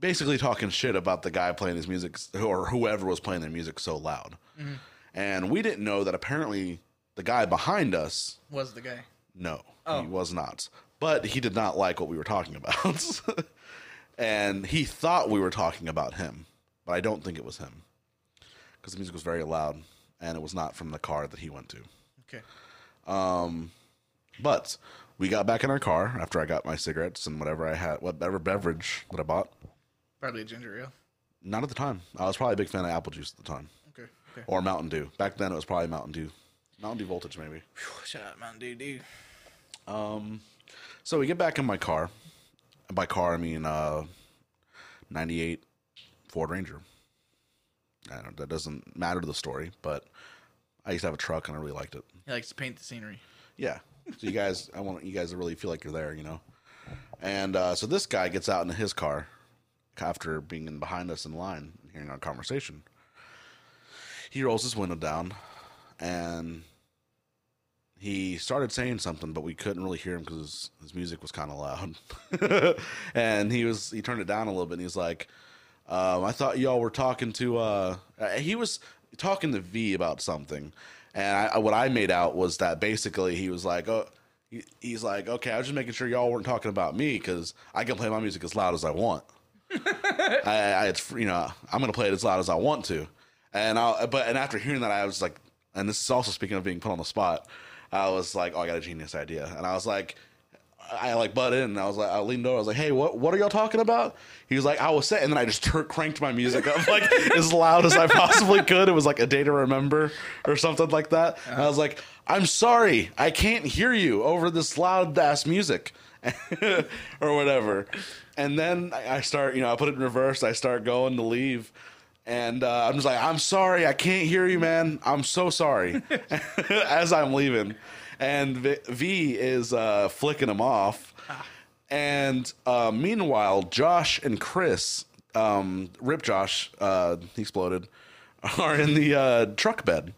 basically talking shit about the guy playing his music or whoever was playing their music so loud. And we didn't know that apparently the guy behind us, Was the guy? no, Oh. he was not. But he did not like what we were talking about. [laughs] and he thought we were talking about him, but I don't think it was him. Because the music was very loud and it was not from the car that he went to. Okay. Um, but we got back in our car after I got my cigarettes and whatever I had, whatever beverage that I bought. Probably a ginger ale. Not at the time. I was probably a big fan of apple juice at the time. Okay. Okay. Or Mountain Dew. Back then it was probably Mountain Dew. Mountain Dew Voltage, maybe. Shout out Mountain Dew, dude. So we get back in my car. And by car, I mean uh, 98 Ford Ranger. I don't, that doesn't matter to the story, but I used to have a truck and I really liked it. He likes to paint the scenery. Yeah. So you guys, I want you guys to really feel like you're there, you know. And uh, so this guy gets out into his car after being in behind us in line, hearing our conversation. He rolls his window down, and he started saying something, but we couldn't really hear him because his, his music was kind of loud. [laughs] and he was he turned it down a little bit, and he's like, um, "I thought y'all were talking to." Uh, uh, he was talking to V about something, and I, what I made out was that basically he was like, "Oh." he- He's like, okay, I was just making sure y'all weren't talking about me because I can play my music as loud as I want. [laughs] I, I, it's you know, I'm gonna play it as loud as I want to, and I'll but and after hearing that, I was like, and this is also speaking of being put on the spot. I was like, oh, I got a genius idea, and I was like, I like butt in, and I was like, I leaned over, I was like, hey, what what are y'all talking about? He was like, I was saying, and then I just tur- cranked my music up like [laughs] as loud as I possibly could. It was like a day to remember or something like that. And I was like, I'm sorry, I can't hear you over this loud ass music. [laughs] or whatever. And then I start, you know, I put it in reverse. I start going to leave. And uh, I'm just like, I'm sorry. I can't hear you, man. I'm so sorry. [laughs] [laughs] As I'm leaving. And V, v is uh, flicking him off. And uh, meanwhile, Josh and Chris, um, Rip Josh, uh, he exploded, [laughs] are in the uh, truck bed.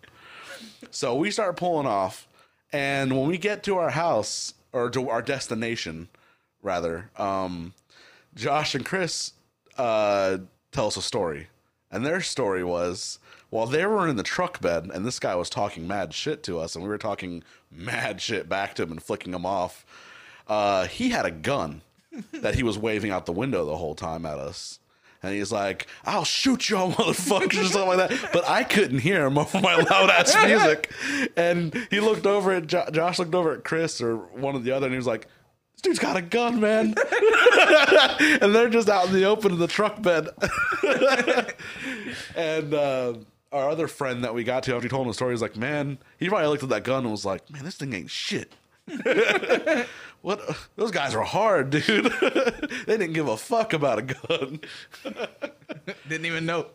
So we start pulling off, and when we get to our house or to our destination, rather, um, Josh and Chris uh, tell us a story, and their story was while they were in the truck bed, and this guy was talking mad shit to us, and we were talking mad shit back to him and flicking him off. Uh, he had a gun that he was waving out the window the whole time at us. And he's like, I'll shoot y'all [laughs] motherfuckers or something like that. But I couldn't hear him over my loud ass [laughs] music. And he looked over at Jo- Josh, looked over at Chris or one of the other, and he was like, dude's got a gun, man. [laughs] and they're just out in the open in the truck bed. [laughs] and uh, our other friend that we got to after he told him the story was like, Man, he probably looked at that gun and was like, Man, this thing ain't shit. [laughs] what those guys are hard, dude. they didn't give a fuck about a gun. Didn't even know.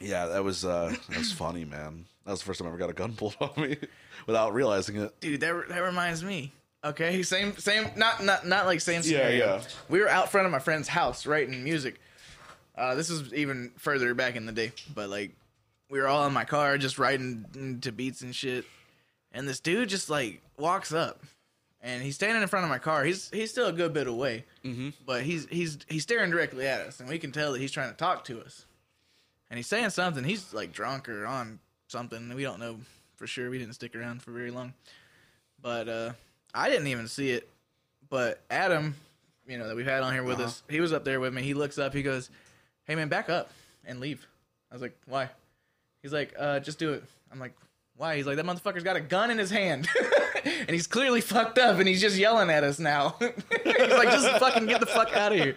Yeah, that was uh that was funny, man. That was the first time I ever got a gun pulled on me without realizing it. Dude, that that reminds me. Okay, same same not not not like same Yeah, scenario. yeah. We were out front of my friend's house writing music. Uh, this was even further back in the day, but like we were all in my car just writing to beats and shit. And this dude just like walks up, and he's standing in front of my car. He's he's still a good bit away, mm-hmm. but he's he's he's staring directly at us, and we can tell that he's trying to talk to us. And he's saying something. He's like drunk or on something. We don't know for sure. We didn't stick around for very long, but uh, I didn't even see it. But Adam, you know that we've had on here with us, he was up there with me. He looks up. He goes, "Hey man, back up and leave." I was like, "Why?" He's like, uh, "Just do it." I'm like, "Why?" He's like, "That motherfucker's got a gun in his hand." [laughs] and he's clearly fucked up and he's just yelling at us now. [laughs] he's like, just fucking get the fuck out of here.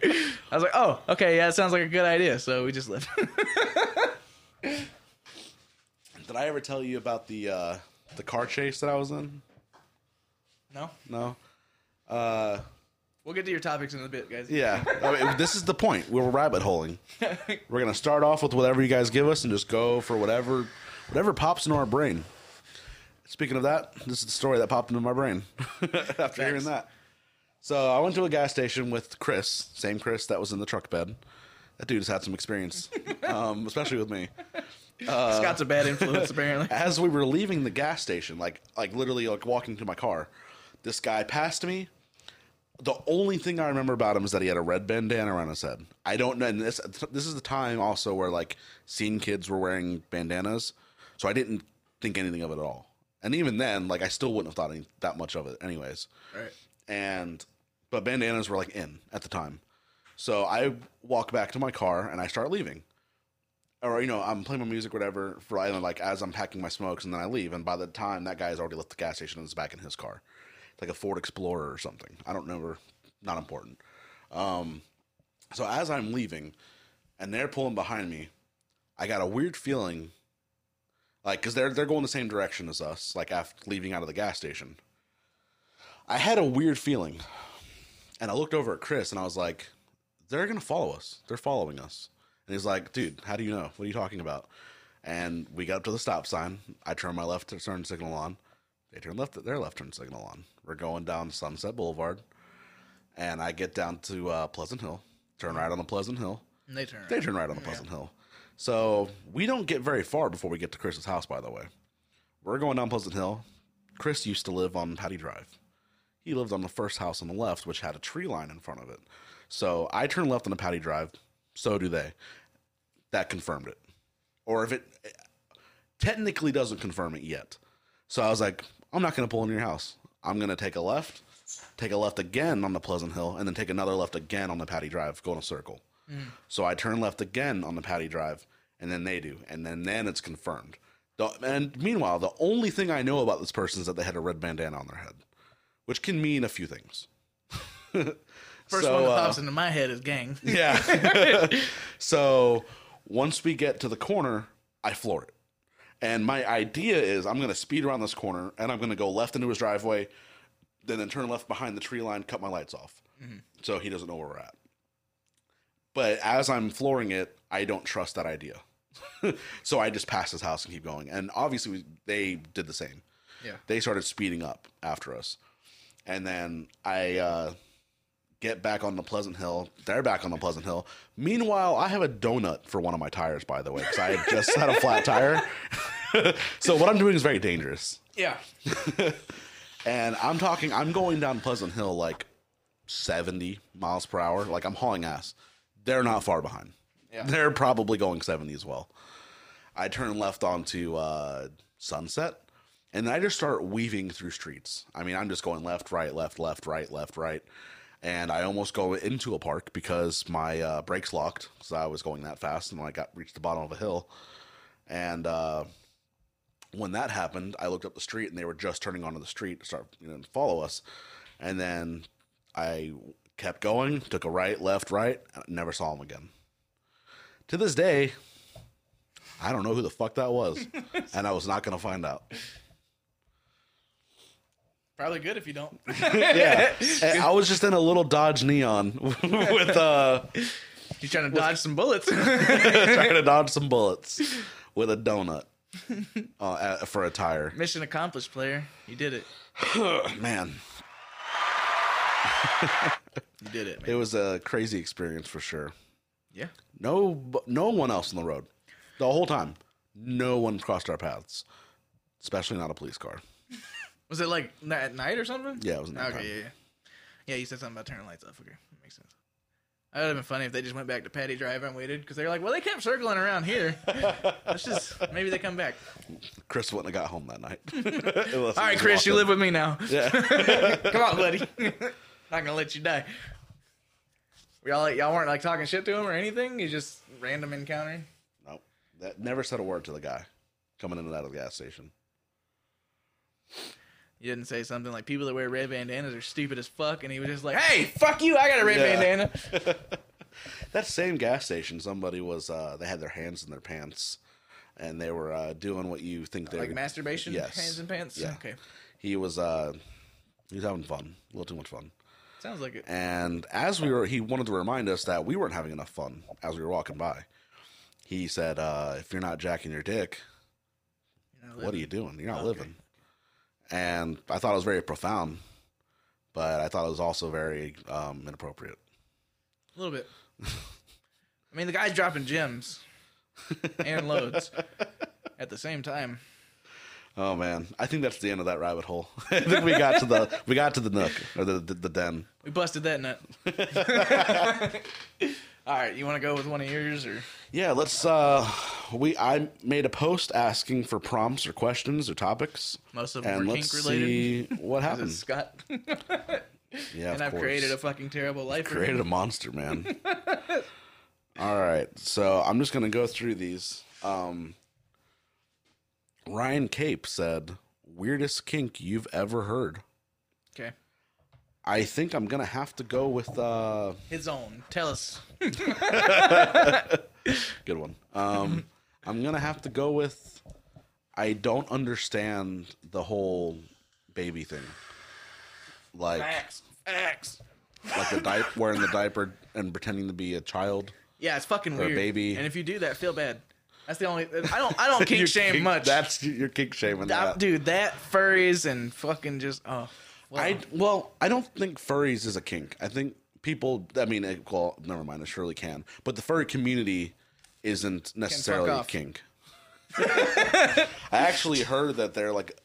I was like, oh, okay, yeah, it sounds like a good idea. So we just left. [laughs] Did I ever tell you about the uh the car chase that I was in? No? No. Uh We'll get to your topics in a bit, guys. yeah. I mean, this is the point. We're rabbit holing. [laughs] We're gonna start off with whatever you guys give us and just go for whatever whatever pops into our brain. Speaking of that, this is the story that popped into my brain [laughs] after hearing that. So I went to a gas station with Chris, same Chris that was in the truck bed. That dude has had some experience, [laughs] um, especially with me. Scott's a bad influence, apparently. As we were leaving the gas station, like like literally like walking to my car, this guy passed me. The only thing I remember about him is that he had a red bandana around his head. I don't know. And this this is the time also where like scene kids were wearing bandanas, so I didn't think anything of it at all. And even then, like I still wouldn't have thought any, that much of it, anyways. Right. And but bandanas were like in at the time, so I walk back to my car and I start leaving or you know, I'm playing my music, whatever, for like as I'm packing my smokes, and then I leave. And by the time that guy's already left the gas station and is back in his car, like a Ford Explorer or something. I don't remember. Not important. Um, so as I'm leaving, and they're pulling behind me, I got a weird feeling, like because they're they're going the same direction as us, like after leaving out of the gas station. I had a weird feeling, and I looked over at Chris, and I was like, "They're gonna follow us. They're following us." And he's like, dude, how do you know? What are you talking about? And we got up to the stop sign. I turned my left turn signal on. They turn left their left turn signal on. We're going down Sunset Boulevard, and I get down to uh, Pleasant Hill. Turn right on the Pleasant Hill. And they turn. They turn right on the Pleasant Hill. So we don't get very far before we get to Chris's house. By the way, we're going down Pleasant Hill. Chris used to live on Patty Drive. He lived on the first house on the left, which had a tree line in front of it. So I turn left on the Patty Drive. So do they. That confirmed it. Or if it technically doesn't confirm it yet. So I was like, I'm not going to pull in your house. I'm going to take a left, take a left again on the Pleasant Hill, and then take another left again on the Patty Drive, go in a circle. So I turn left again on the Patty Drive, and then they do, and then then it's confirmed. The, and meanwhile, the only thing I know about this person is that they had a red bandana on their head, which can mean a few things. [laughs] First So, one that uh, pops into my head is gang. [laughs] Yeah. [laughs] so once we get to the corner, I floor it. And my idea is I'm going to speed around this corner and I'm going to go left into his driveway, then then turn left behind the tree line, cut my lights off. So he doesn't know where we're at. But as I'm flooring it, I don't trust that idea. [laughs] so I just pass his house and keep going. And obviously, we, they did the same. Yeah. They started speeding up after us. And then I uh, get back on the Pleasant Hill. They're back on the Pleasant Hill. Meanwhile, I have a donut for one of my tires, by the way, because I had just had a flat tire. [laughs] [laughs] so what I'm doing is very dangerous. Yeah. [laughs] And I'm talking, I'm going down Pleasant Hill like 70 miles per hour. Like I'm hauling ass. They're not far behind. Yeah. They're probably going 70 as well. I turn left onto uh, Sunset, and I just start weaving through streets. I mean, I'm just going left, right, left, left, right, left, right. And I almost go into a park because my uh, brakes locked because I was going that fast, and I got reached the bottom of a hill. And uh, when that happened, I looked up the street, and they were just turning onto the street to start you know to follow us. And then I kept going, took a right, left, right, never saw them again. To this day, I don't know who the fuck that was, [laughs] and I was not going to find out. Probably good if you don't. [laughs] Yeah, And I was just in a little Dodge Neon [laughs] with uh, He's trying to dodge some bullets. trying to dodge some bullets with a donut [laughs] uh, for a tire. Mission accomplished, player. You did it. [sighs] Man, You did it, it was a crazy experience for sure. Yeah. No, no one else on the road the whole time. No one crossed our paths, especially not a police car. [laughs] Was it like at night or something? Yeah, it was nighttime. Okay, yeah, yeah. Yeah, you said something about turning lights off. Okay, makes sense. That would have been funny if they just went back to Patty Drive and waited because they're like, well, they kept circling around here. Let's just maybe they come back. Chris wouldn't have got home that night. [laughs] [laughs] All right, Chris, you live with me now. Yeah. [laughs] Come on, buddy. Not gonna let you die. Y'all, like, y'all weren't like talking shit to him or anything. You just random encounter. No, that never said a word to the guy coming in and out of the gas station. You didn't say something like people that wear red bandanas are stupid as fuck, and he was just like, "Hey, [laughs] fuck you! I got a red Yeah. bandana." [laughs] That same gas station, somebody was uh, they had their hands in their pants, and they were uh, doing what you think they're like masturbation, Yes. hands in pants. Yeah. Okay, He was uh, he was having fun, a little too much fun. sounds like it. And as we were, he wanted to remind us that we weren't having enough fun as we were walking by. He said, uh, "If you're not jacking your dick, what are you doing? You're not Okay. living." And I thought it was very profound, but I thought it was also very um, inappropriate. A little bit. [laughs] I mean, the guy's dropping gems and loads at the same time. Oh man, I think that's the end of that rabbit hole. [laughs] I think we got to the we got to the nook or the the, the den. We busted that nut. [laughs] All right, you want to go with one of yours or? Yeah, let's. uh We I made a post asking for prompts or questions or topics, Most of them and were let's kink related. see what [laughs] happens. Scott? [laughs] Yeah, and I've course. created a fucking terrible life. created a monster, man. [laughs] All right, so I'm just gonna go through these. Um, Ryan Cape said, "Weirdest kink you've ever heard." Okay, I think I'm gonna have to go with uh, his own. Tell us. Good one. Um, I'm gonna have to go with. I don't understand the whole baby thing. Like, Facts. Facts. like the diaper, wearing the diaper and pretending to be a child. Yeah, it's fucking Or a weird. baby. And if you do that, feel bad. That's the only. I don't. I don't [laughs] kink You're shame kink- much. That's you're kink shaming That- that. dude. That furries and fucking just oh. Well, I well, I don't think furries is a kink. I think people. I mean, it, well, never mind. I surely can, but the furry community isn't necessarily kink. [laughs] I actually heard that they're like,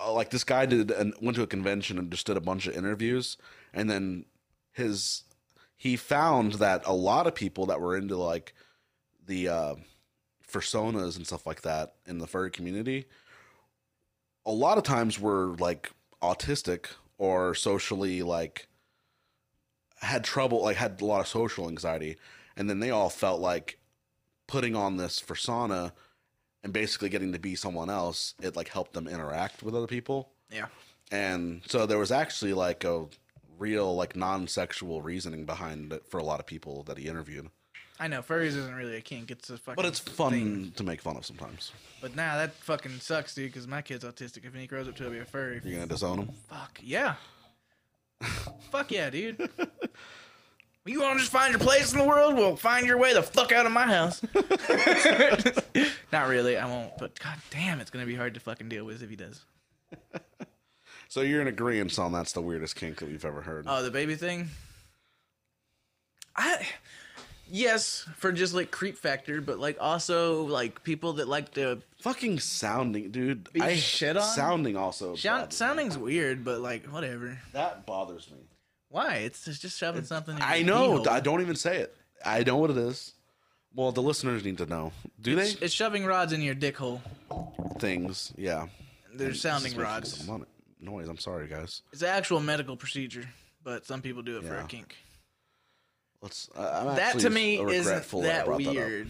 uh, like this guy did and went to a convention and just did a bunch of interviews, and then his he found that a lot of people that were into like the uh, personas and stuff like that in the furry community a lot of times were like autistic or socially like had trouble like had a lot of social anxiety and then they all felt like putting on this persona and basically getting to be someone else it like helped them interact with other people yeah. and so there was actually like a real like non-sexual reasoning behind it for a lot of people that he interviewed I know furries isn't really a kink. It's a fucking. but it's fun thing. to make fun of sometimes But nah, that fucking sucks, dude. Because my kid's autistic. If he grows up to be a furry, you're gonna disown him fuck yeah. Fuck yeah, dude. You want to just find your place in the world? Well, find your way the fuck out of my house. [laughs] Not really, I won't. But god damn, it's gonna be hard to fucking deal with if he does. so you're in agreement on that's the weirdest kink that we've ever heard Oh, the baby thing. I yes for just like creep factor, but like also like people that like to fucking sounding, dude. Be I shit on? sounding also. sound, bothers me. sounding's weird, but like whatever. that bothers me. Why? It's just, just shoving something. In I your know. I don't even say it. I know what it is. Well, the listeners need to know. Do they? it's shoving rods in your dick hole. Things, yeah. They're This is sounding making rods. some mon- Noise. I'm sorry, guys. It's an actual medical procedure, but some people do it for Yeah. a kink. Let's. Uh, I'm that to me isn't that brought that weird.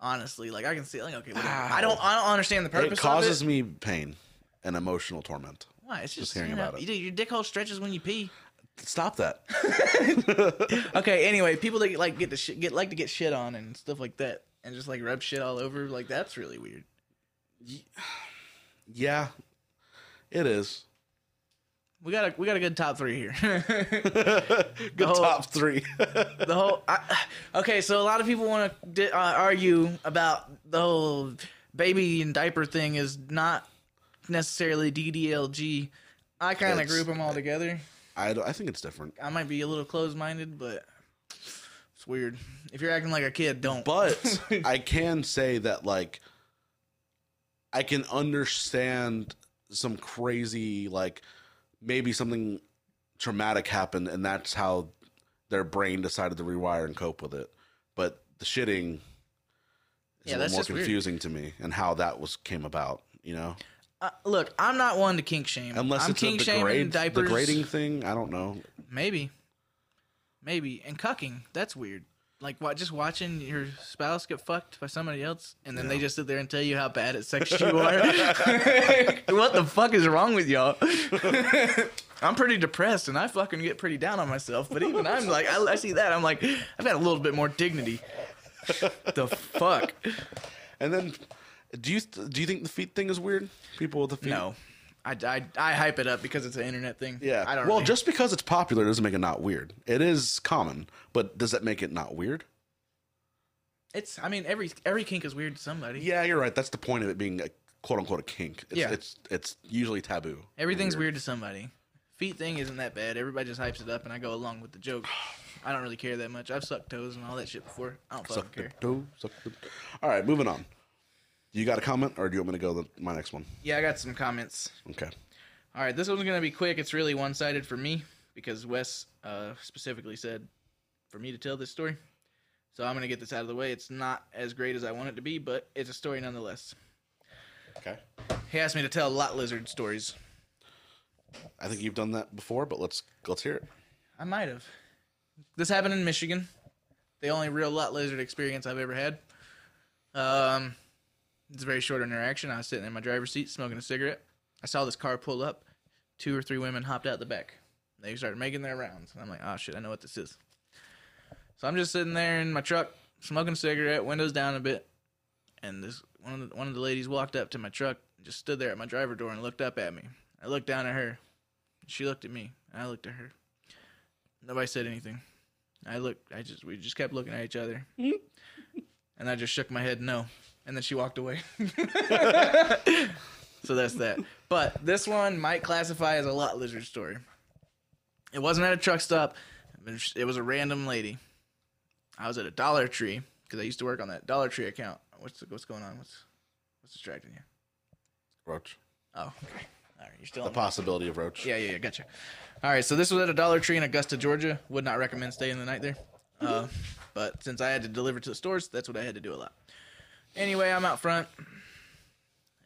Honestly, like I can see, like okay. I don't, I don't understand the purpose. It causes it. me pain and emotional torment. Why? It's just, hearing you know, about it. you- Your dick hole stretches when you pee. Stop that. [laughs] Okay. Anyway, people that like get to shit, get like to get shit on and stuff like that, and just like rub shit all over, like that's really weird. [sighs] Yeah, it is. We got a we got a good top three here. [laughs] [laughs] Good whole- top three. [laughs] the whole I, okay so a lot of people want to di- uh, argue about the whole baby and diaper thing is not necessarily ddlg i kind of group them all together I, I think it's different. i might be a little closed-minded but it's weird if you're acting like a kid don't But I can say that like I can understand some crazy like maybe something traumatic happened and that's how their brain decided to rewire and cope with it. But the shitting is Yeah, a little more just weird. confusing to me and how that was came about, you know? uh, look i'm not one to kink shame Unless i'm it's kink a degrade, diapers degrading thing, I don't know. maybe maybe and cucking that's weird like what just watching your spouse get fucked by somebody else and then they just sit there and tell you how bad at sex you are. [laughs] What the fuck is wrong with y'all? [laughs] I'm pretty depressed and i fucking get pretty down on myself but even i'm like i, I see that i'm like i've got a little bit more dignity. [laughs] The fuck? And then do you do you think the feet thing is weird? People with the feet? no I, I, I hype it up because it's an internet thing Yeah. i don't well, just because it's popular doesn't make it not weird. It is common, but does that make it not weird? it's i mean every every kink is weird to somebody Yeah, you're right. That's the point of it being a quote unquote a kink. It's, Yeah. it's it's usually taboo. Everything's weird to somebody. Feet thing isn't that bad. Everybody just hypes it up, and I go along with the joke. [sighs] I don't really care that much. I've sucked toes and all that shit before. I don't fucking Suck the care. toe, suck the- All right, moving on. You got a comment, or do you want me to go to my next one? Yeah, I got some comments. Okay. All right, this one's gonna be quick. It's really one-sided for me because Wes uh, specifically said for me to tell this story. So I'm gonna get this out of the way. It's not as great as I want it to be, but it's a story nonetheless. Okay. He asked me to tell lot lizard stories. I think you've done that before, but let's let's hear it. I might have. This happened in Michigan. The only real lot lizard experience I've ever had. Um, it's a very short interaction. I was sitting in my driver's seat smoking a cigarette. I saw this car pull up. Two or three women hopped out the back. They started making their rounds. I'm like, oh shit, I know what this is. So I'm just sitting there in my truck, smoking a cigarette, windows down a bit, and this one of the, one of the ladies walked up to my truck, just stood there at my driver door and looked up at me. I looked down at her. She looked at me, I looked at her. Nobody said anything. I looked. I just we just kept looking at each other, [laughs] and I just shook my head no, and then she walked away. [laughs] so that's that. But this one might classify as a lot lizard story. It wasn't at a truck stop. It was a random lady. I was at a Dollar Tree because I used to work on that Dollar Tree account. What's what's going on? What's what's distracting you? Roach. Oh, okay. All right, you're still The on. possibility of Roach. Yeah, yeah, yeah, gotcha. All right, so this was at a Dollar Tree in Augusta, Georgia. Would not recommend staying the night there. Uh, but since I had to deliver to the stores, that's what I had to do a lot. Anyway, I'm out front.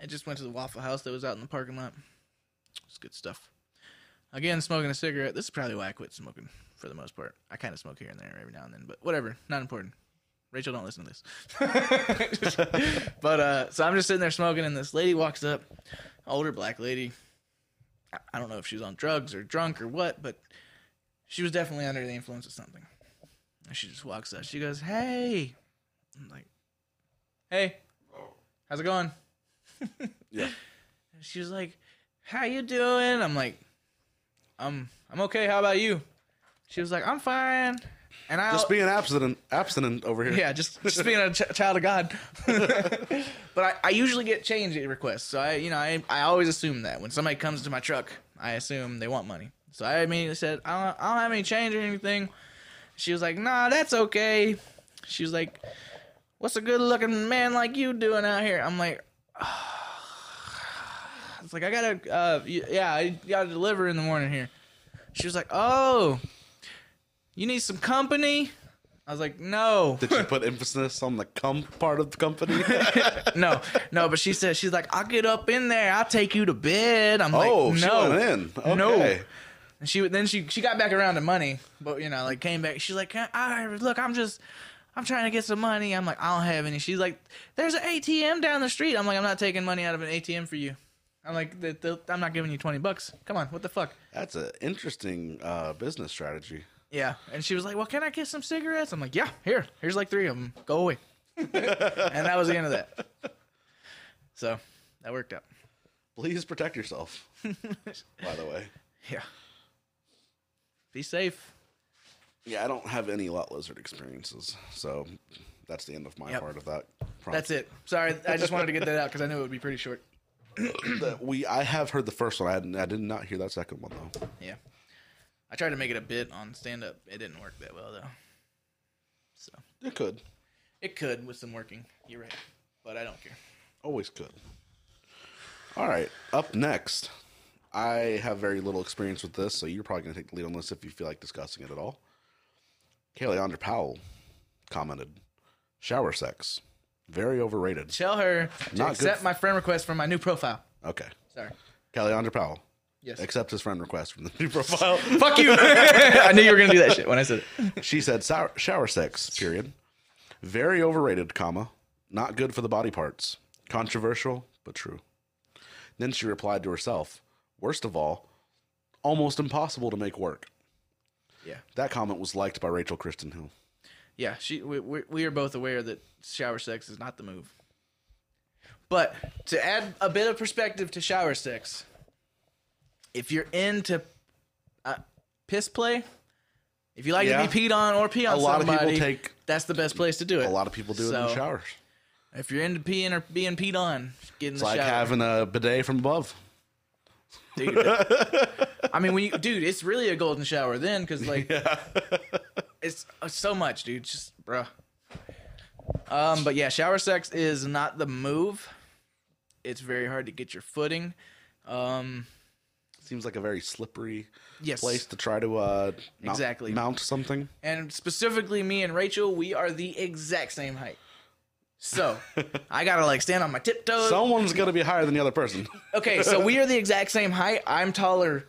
I just went to the Waffle House that was out in the parking lot. It's good stuff. Again, smoking a cigarette. This is probably why I quit smoking for the most part. I kind of smoke here and there every now and then, but whatever, not important. Rachel, don't listen to this. [laughs] but uh, so I'm just sitting there smoking, and this lady walks up, older black lady. I- don't know if she was on drugs or drunk or what, but she was definitely under the influence of something. And she just walks up. She goes, "Hey," I'm like, "Hey, how's it going?" [laughs] Yeah. She was like, "How you doing?" I'm like, "I'm I'm okay. How about you?" She was like, "I'm fine." And I Just being abstinent, abstinent over here. yeah, just just being a ch- child of God. [laughs] but I, I usually get change requests, so I you know I I always assume that when somebody comes to my truck, I assume they want money. So I immediately said I don't, I don't have any change or anything. She was like, Nah, that's okay. She was like, What's a good looking man like you doing out here? I'm like. [sighs] It's like I gotta, uh, yeah, I gotta deliver in the morning here. She was like, "Oh, you need some company?" I was like, "No." Did she put emphasis on the cum part of the company? [laughs] no, no, but she said she's like, I'll get up in there. I'll take you to bed. I'm like, oh, no, she went in. Okay. no. And she then she she got back around to money, but you know, like came back. She's like, I look, I'm just. I'm trying to get some money. I'm like, I don't have any. She's like, there's an ATM down the street. I'm like, I'm not taking money out of an ATM for you. I'm like, the, the, I'm not giving you 20 bucks. Come on, what the fuck? That's an interesting uh, business strategy. Yeah. And she was like, well, can I get some cigarettes? I'm like, yeah, here. Here's like three of them. Go away. [laughs] and that was the end of that. So that worked out. Please protect yourself. [laughs] by the way. Yeah. Be safe. Yeah, I don't have any lot lizard experiences, so that's the end of my Yep. part of that. prompt. That's it. Sorry, I just wanted to get that out because I knew it would be pretty short. [coughs] That we I have heard the first one. I hadn't, I did not hear that second one though. Yeah. I tried to make it a bit on stand up. It didn't work that well though. So It could, it could with some working. You're right. But I don't care. always could. All right, up next, I have very little experience with this, so you're probably gonna take the lead on this if you feel like discussing it at all. Kaylee Andre Powell commented, "Shower sex, very overrated." Tell her to Not good accept f- my friend request from my new profile. Okay, Sorry. Kelly Andre Powell. Yes. Accept his friend request from the new [laughs] profile. [laughs] Fuck you. [laughs] I knew you were gonna do that shit when I said it. she said sour, shower sex, period. Very overrated, comma. Not good for the body parts. Controversial, but true. Then she replied to herself, worst of all, almost impossible to make work. Yeah. That comment was liked by Rachel Kristen Hill. Yeah, she we, we, we are both aware that shower sex is not the move. But to add a bit of perspective to shower sex, if you're into uh, piss play, if you like Yeah. to be peed on or pee on A lot of people take that's the best place to do it. a lot of people do it in the showers. If you're into peeing or being peed on, get in It's the like shower. having a bidet from above. Dude, I mean, when you, dude, it's really a golden shower then, because like, [laughs] it's uh, so much, dude. Just, bruh. Um, but yeah, shower sex is not the move. It's very hard to get your footing. Um, Seems like a very slippery yes, place to try to uh, mount, Exactly. mount something. and specifically me and Rachel, we are the exact same height. So I gotta like stand on my tiptoes. Someone's to be higher than the other person. Okay, so we [laughs] are the exact same height. I'm taller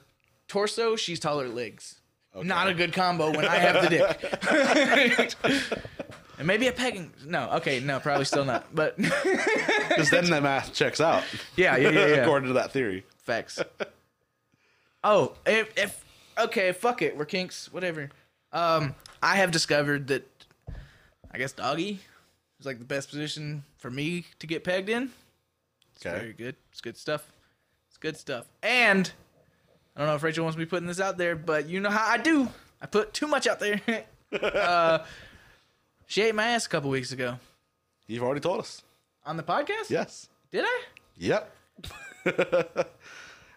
torso, she's taller legs. Not a good combo when I have the dick. [laughs] and maybe a pegging. No, okay, no, probably still not. But [laughs] Because then the math checks out. yeah, yeah, yeah, yeah. according to that theory. Facts. Oh, if, if okay, fuck it, we're kinks, whatever. Um, I have discovered that I guess doggy is like the best position for me to get pegged in. It's Okay. very good. It's good stuff. It's good stuff. And I don't know if Rachel wants me putting this out there, but you know how I do. I put too much out there. [laughs] uh, she ate my ass a couple weeks ago You've already told us. on the podcast. Yes. Did I? Yep. [laughs]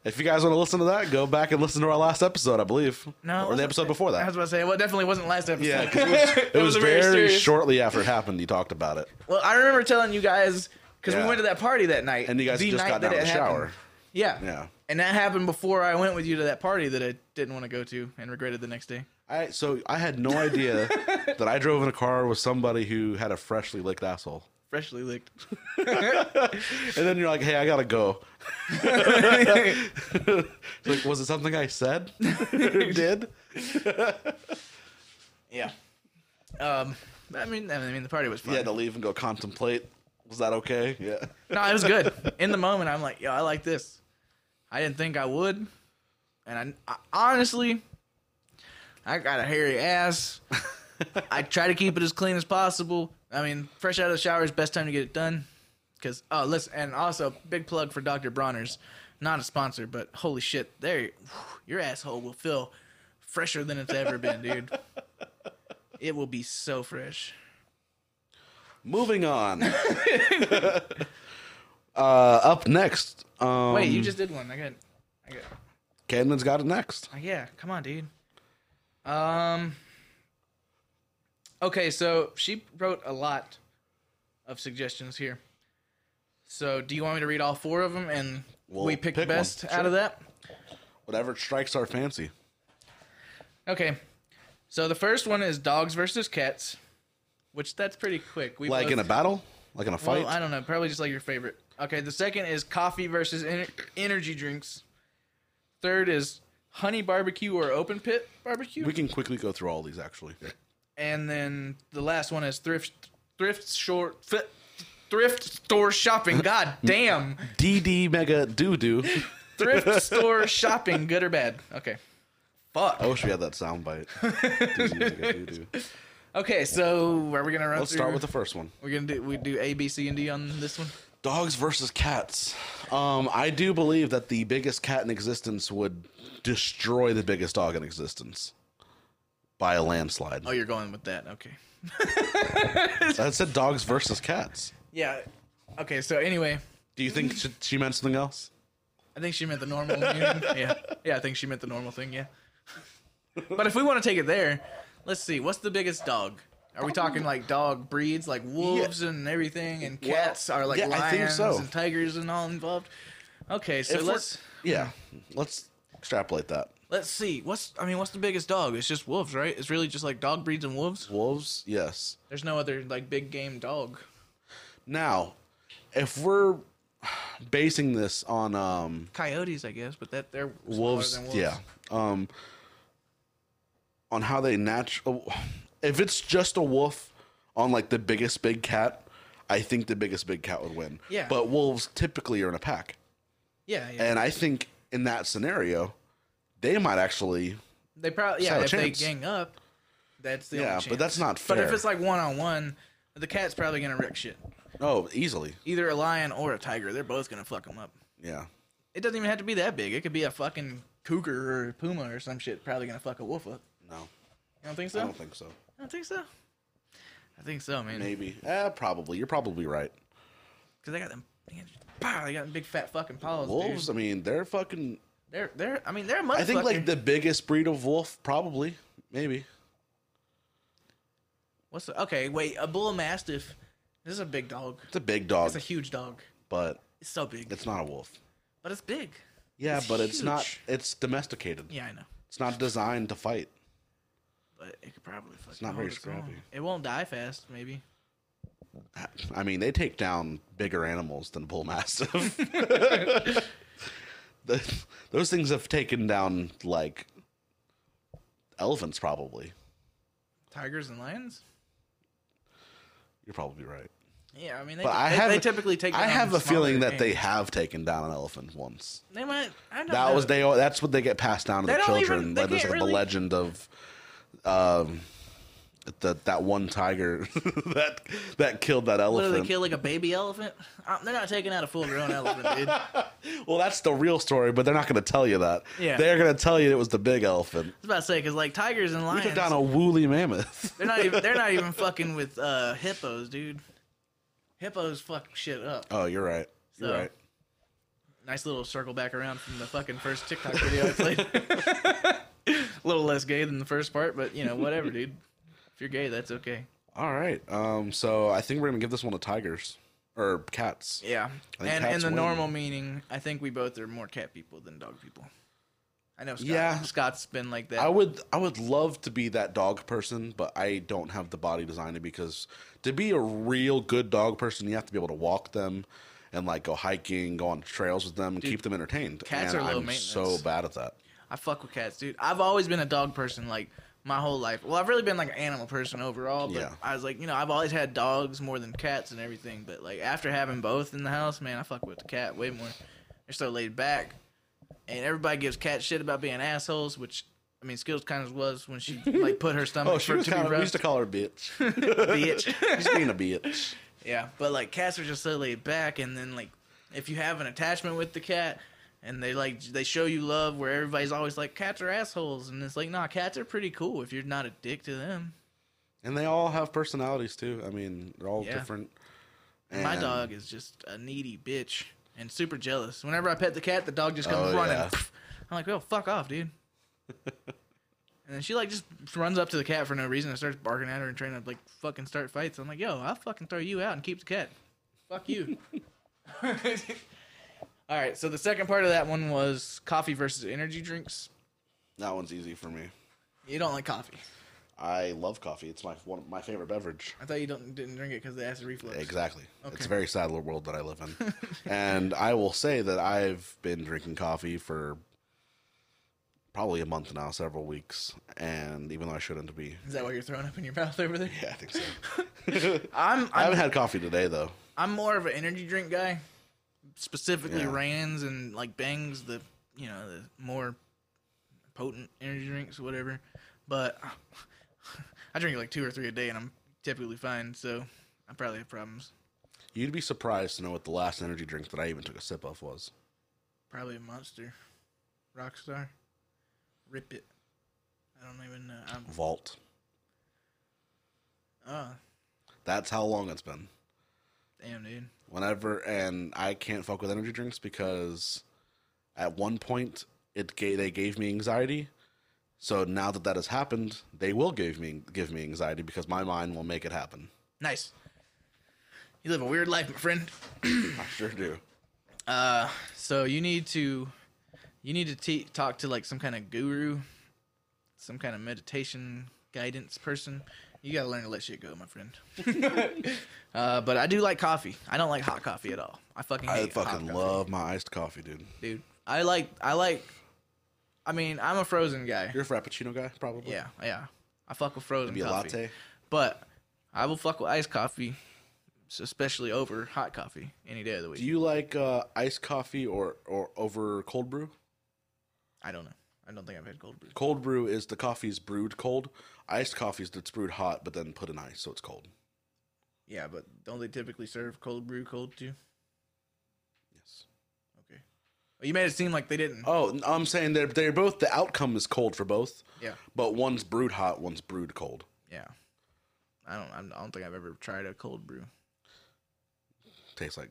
if you guys want to listen to that, go back and listen to our last episode, I believe. No, Or the episode before that. I was about to say, well, it definitely wasn't last episode. Yeah, it [laughs] was, it was a very, serious- shortly after it happened. You talked about it, Well, I remember telling you guys because Yeah. we went to that party that night, and you guys just got out of the happened. shower. Yeah, Yeah. and that happened before I went with you to that party that I didn't want to go to and regretted the next day. I so I had no idea [laughs] that I drove in a car with somebody who had a freshly licked asshole. Freshly licked. [laughs] And then you're like, "Hey, I gotta go." [laughs] like, was it something I said? or [laughs] did? Yeah. Um, I mean, I mean, the party was fun. You had to leave and go contemplate. Was that okay? Yeah. No, it was good. In the moment, I'm like, yo, I like this. I didn't think I would, and I, I honestly, I got a hairy ass. I try to keep it as clean as possible. I mean, fresh out of the shower is best time to get it done. Cause oh, listen, and also big plug for Dr. Bronner's, not a sponsor, but holy shit, there, your asshole will feel fresher than it's ever been, dude. [laughs] It will be so fresh. Moving on. [laughs] [laughs] uh, up next. Um, Wait, you just did one. I got, I got. Cadman's got it next. Uh, Yeah, come on, dude. Um. Okay, so she wrote a lot of suggestions here. So, do you want me to read all four of them and We'll we pick, pick the one, best out sure. of that? Whatever strikes our fancy. Okay. So the first one is dogs versus cats, which that's pretty quick. We Like both- in a battle? Like in a fight? Well, I don't know. Probably just like your favorite. Okay, the second is coffee versus ener- energy drinks. Third is honey barbecue or open pit barbecue. we can quickly go through all these actually. And then the last one is thrift thrift short fi- thrift store shopping. [laughs] God damn, DD Mega Doo Doo. [laughs] thrift store shopping, good or bad? Okay, fuck. I wish we had that sound bite. DD [laughs] Mega Doo Doo. Okay, so are we gonna run? Let's through, start with the first one. We're gonna do we do A, B, C, and D on this one. Dogs versus cats. Um, I do believe that the biggest cat in existence would destroy the biggest dog in existence by a landslide. Oh, you're going with that? Okay. [laughs] I said dogs versus cats. Yeah. Okay. So anyway, Do you think she, she meant something else? I think she meant the normal. Yeah. Yeah. I think she meant the normal thing. Yeah. But if we want to take it there, let's see. What's the biggest dog? Are we talking like dog breeds, like wolves and everything, and Well, cats are like yeah, lions so. and tigers and all involved? Okay, so If let's Yeah, let's extrapolate that. Let's see. What's I mean, what's the biggest dog? It's just wolves, right? It's really just like dog breeds and wolves. Wolves, yes. There's no other like big game dog. Now, if we're basing this on um, Coyotes, I guess, but that they're wolves, than wolves. yeah, um, on how they natural. If it's just a wolf on like the biggest big cat, I think the biggest big cat would win. Yeah. But wolves typically are in a pack, Yeah, yeah. and I think in that scenario, they might actually. They probably yeah. If they gang up, that's the Yeah, but that's not fair. But if it's like one on one, the cat's probably gonna wreck shit. Oh, easily. Either a lion or a tiger, they're both gonna fuck them up. Yeah. It doesn't even have to be that big. It could be a fucking cougar or a puma or some shit. Probably gonna fuck a wolf up. No, You don't think so? I don't think so. I don't think so. I think so, man. Maybe. Eh, probably. You're probably right. Because they got them. Pow, they got them big fat fucking paws. Wolves, Dude. I mean, they're fucking. They're they're. I mean, they're a motherfucker. I think like the biggest breed of wolf, probably, maybe. What's the, okay? Wait, a bull mastiff. This is a big dog. It's a big dog, It's a huge dog. but It's so big, it's not a wolf. but it's big. Yeah, It's but it's not. It's domesticated. Yeah, I know. It's not designed to fight. But it could probably. Fucking not very scrappy. It won't die fast, maybe. I mean, they take down bigger animals than bull mastiff. [laughs] [laughs] [laughs] The- those things have taken down like elephants, probably. Tigers and lions. You're probably right. Yeah, I mean, they, But I they, have. they typically take. I have a feeling that they have taken down an elephant once. They might. I don't That know. was they. That's what they get passed down to They the even- children. they That is like the legend of. Um, That that one tiger [laughs] that that killed that What elephant. they kill like a baby elephant? Uh, they're not taking out a full grown elephant, dude. [laughs] Well, that's the real story, but they're not going to tell you that. Yeah. They're going to tell you it was the big elephant. I was about to say because like tigers and lions, We took down a woolly mammoth. [laughs] they're not even they're not even fucking with uh, hippos, dude. Hippos fuck shit up. Oh, you're right. You're right. Nice little circle back around from the fucking first TikTok video I played. a little less gay than the first part, but you know whatever, dude. If you're gay, that's okay. All right. Um. So I think we're gonna give this one to tigers or cats. Yeah, I think and in the win. normal meaning, I think we both are more cat people than dog people. I know Scott, Yeah. Scott's been like that. I would. I would love to be that dog person, but I don't have the body design to because to be a real good dog person, you have to be able to walk them and like go hiking, go on trails with them, and keep them entertained. cats and are low I'm so bad at that. I fuck with cats, dude. I've always been a dog person, like my whole life. Well, I've really been like an animal person overall, but Yeah. I was like, you know, I've always had dogs more than cats and everything. But like after having both in the house, man, I fuck with the cat way more. They're so laid back, and everybody gives cat shit about being assholes, which. I mean, Skills kind of was when she like put her [laughs] stomach Oh, she was to be kind of. We used to call her bitch. [laughs] bitch. She's being a bitch. Yeah, but like cats are just so laid back, and then like if you have an attachment with the cat, and they like they show you love, where everybody's always like cats are assholes, and it's like nah, cats are pretty cool if you're not a dick to them. And they all have personalities too. I mean, they're all Yeah. different. My dog is just a needy bitch and super jealous. Whenever I pet the cat, the dog just comes Oh, running. yeah. [laughs] I'm like, oh fuck off, dude. [laughs] and then she like just runs up to the cat for no reason and starts barking at her and trying to like fucking start fights. I'm like, yo, I'll fucking throw you out and keep the cat. Fuck you. [laughs] All right, so the second part of that one was coffee versus energy drinks. That one's easy for me. You don't like coffee. I love coffee. It's my one my favorite beverage. I thought you don't didn't drink it because the acid reflux. Exactly. Okay. It's a very sad little world that I live in. [laughs] and I will say that I've been drinking coffee for probably a month now, several weeks. And even though I shouldn't be. Is that why you're throwing up in your mouth over there? Yeah, I think so. [laughs] I'm, I I'm haven't had coffee today though. I'm more of an energy drink guy, specifically Yeah. Rands and like Bangs, the you know the more potent energy drinks, or whatever. But [laughs] I drink like two or three a day, and I'm typically fine. So I probably have problems. You'd be surprised to know what the last energy drink that I even took a sip of was. Probably a Monster, Rockstar, Rip It. I don't even know. I'm, Vault. oh That's how long it's been. damn, dude. Whenever and I can't fuck with energy drinks because at one point it gave, they gave me anxiety. So now that that has happened, they will give me give me anxiety because my mind will make it happen. Nice. You live a weird life, my friend. I sure do. Uh, so you need to, you need to te- talk to like some kind of guru, some kind of meditation guidance person. You gotta learn to let shit go, my friend. [laughs] uh, but I do like coffee. I don't like hot coffee at all. I fucking I hate hot fucking coffee, love my iced coffee, dude. dude. I like, I like. I mean, I'm a frozen guy. You're a frappuccino guy, probably. Yeah, yeah. I fuck with frozen Maybe a coffee. latte. But I will fuck with iced coffee, especially over hot coffee any day of the week. Do you like uh, iced coffee or or over cold brew? I don't know. I don't think I've had cold brew. Cold brew is the coffee's brewed cold. Iced coffee is that's brewed hot but then put in ice, so it's cold. Yeah, but don't they typically serve cold brew cold too? Yes. Okay. Well, you made it seem like they didn't. Oh, I'm saying they're they're both. The outcome is cold for both. Yeah. But one's brewed hot, one's brewed cold. Yeah. I don't. I'm- don't think I've ever tried a cold brew. Tastes like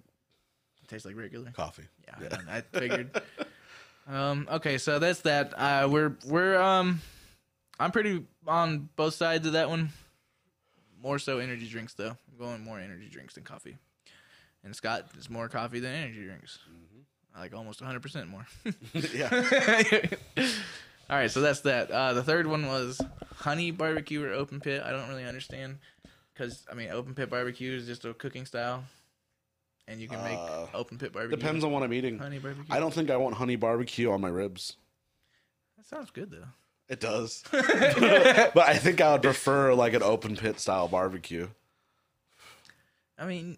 tastes like regular. coffee. Yeah, I, I figured. [laughs] um. Okay, so that's that. Uh, we're we're um, I'm pretty on both sides of that one. More so energy drinks though. I'm going more energy drinks than coffee. And Scott is more coffee than energy drinks. I like almost 100 percent more. [laughs] [laughs] yeah. All right, so that's that. Uh, the third one was honey barbecue or open pit. I don't really understand because I mean, open pit barbecue is just a cooking style, and you can make Uh, open pit barbecue. Depends on what I'm eating. honey barbecue. I don't think I want honey barbecue on my ribs. That sounds good though. It does. [laughs] but I think I would prefer like an open pit style barbecue. I mean,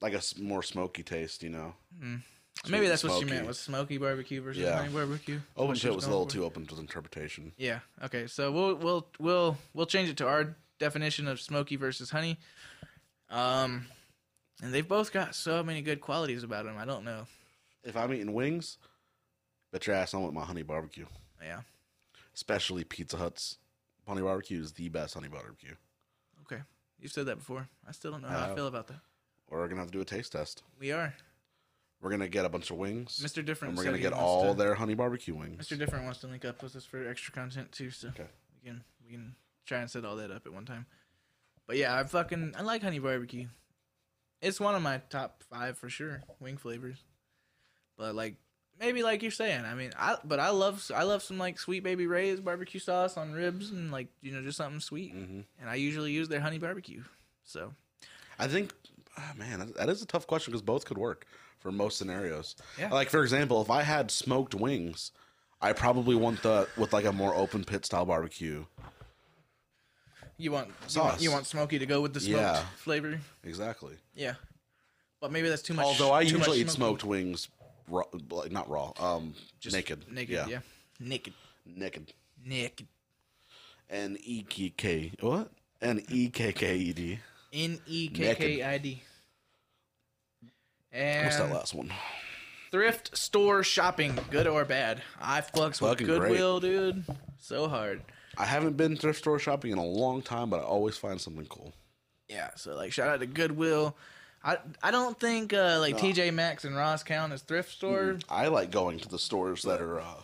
Like a s- more smoky taste, you know. Sweet Maybe and that's what she smoky. meant was smoky barbecue versus Yeah. honey barbecue. Open What she pit was a little for. too open to interpretation. Yeah. Okay. So we'll we'll we'll we'll change it to our definition of smoky versus honey. Um, and they've both got so many good qualities about them. I don't know. If I'm eating wings, bet your ass I want my honey barbecue. Yeah. Especially Pizza Hut's honey barbecue is the best honey barbecue. Okay. You've said that before. I still don't know how I feel about that. We're gonna have to do a taste test. We are. We're gonna get a bunch of wings. Mr. Different And we're gonna get all to- their honey barbecue wings. Mr. Different wants to link up with us for extra content too, so Okay. we can we can try and set all that up at one time. But yeah, I fucking I like honey barbecue. It's one of my top five for sure wing flavors. But like maybe like you're saying, I mean, I but I love I love some like sweet baby Ray's barbecue sauce on ribs and like you know just something sweet. Mhm. And I usually use their honey barbecue. So I think, ah, man, that- is a tough question because both could work for most scenarios. Yeah. Like for example, if I had smoked wings, I probably want the with like a more open pit style barbecue. you want you Sauce. want, you want smoky to go with the smoked Yeah. flavor. Exactly. Yeah. But maybe that's too much. Although I usually eat smoky. smoked wings, raw, not raw, um, Just naked, Naked, yeah. Naked. naked. Naked. N e k k what? N e k k e d. N E K K I D. And What's that last one? thrift store shopping, good or bad? I fucks with Fucking Goodwill, dude. So hard. I haven't been thrift store shopping in a long time, but I always find something cool. Yeah, so like shout out to Goodwill. I I don't think uh, like TJ Maxx and Ross count as thrift store. I like going to the stores that are, uh,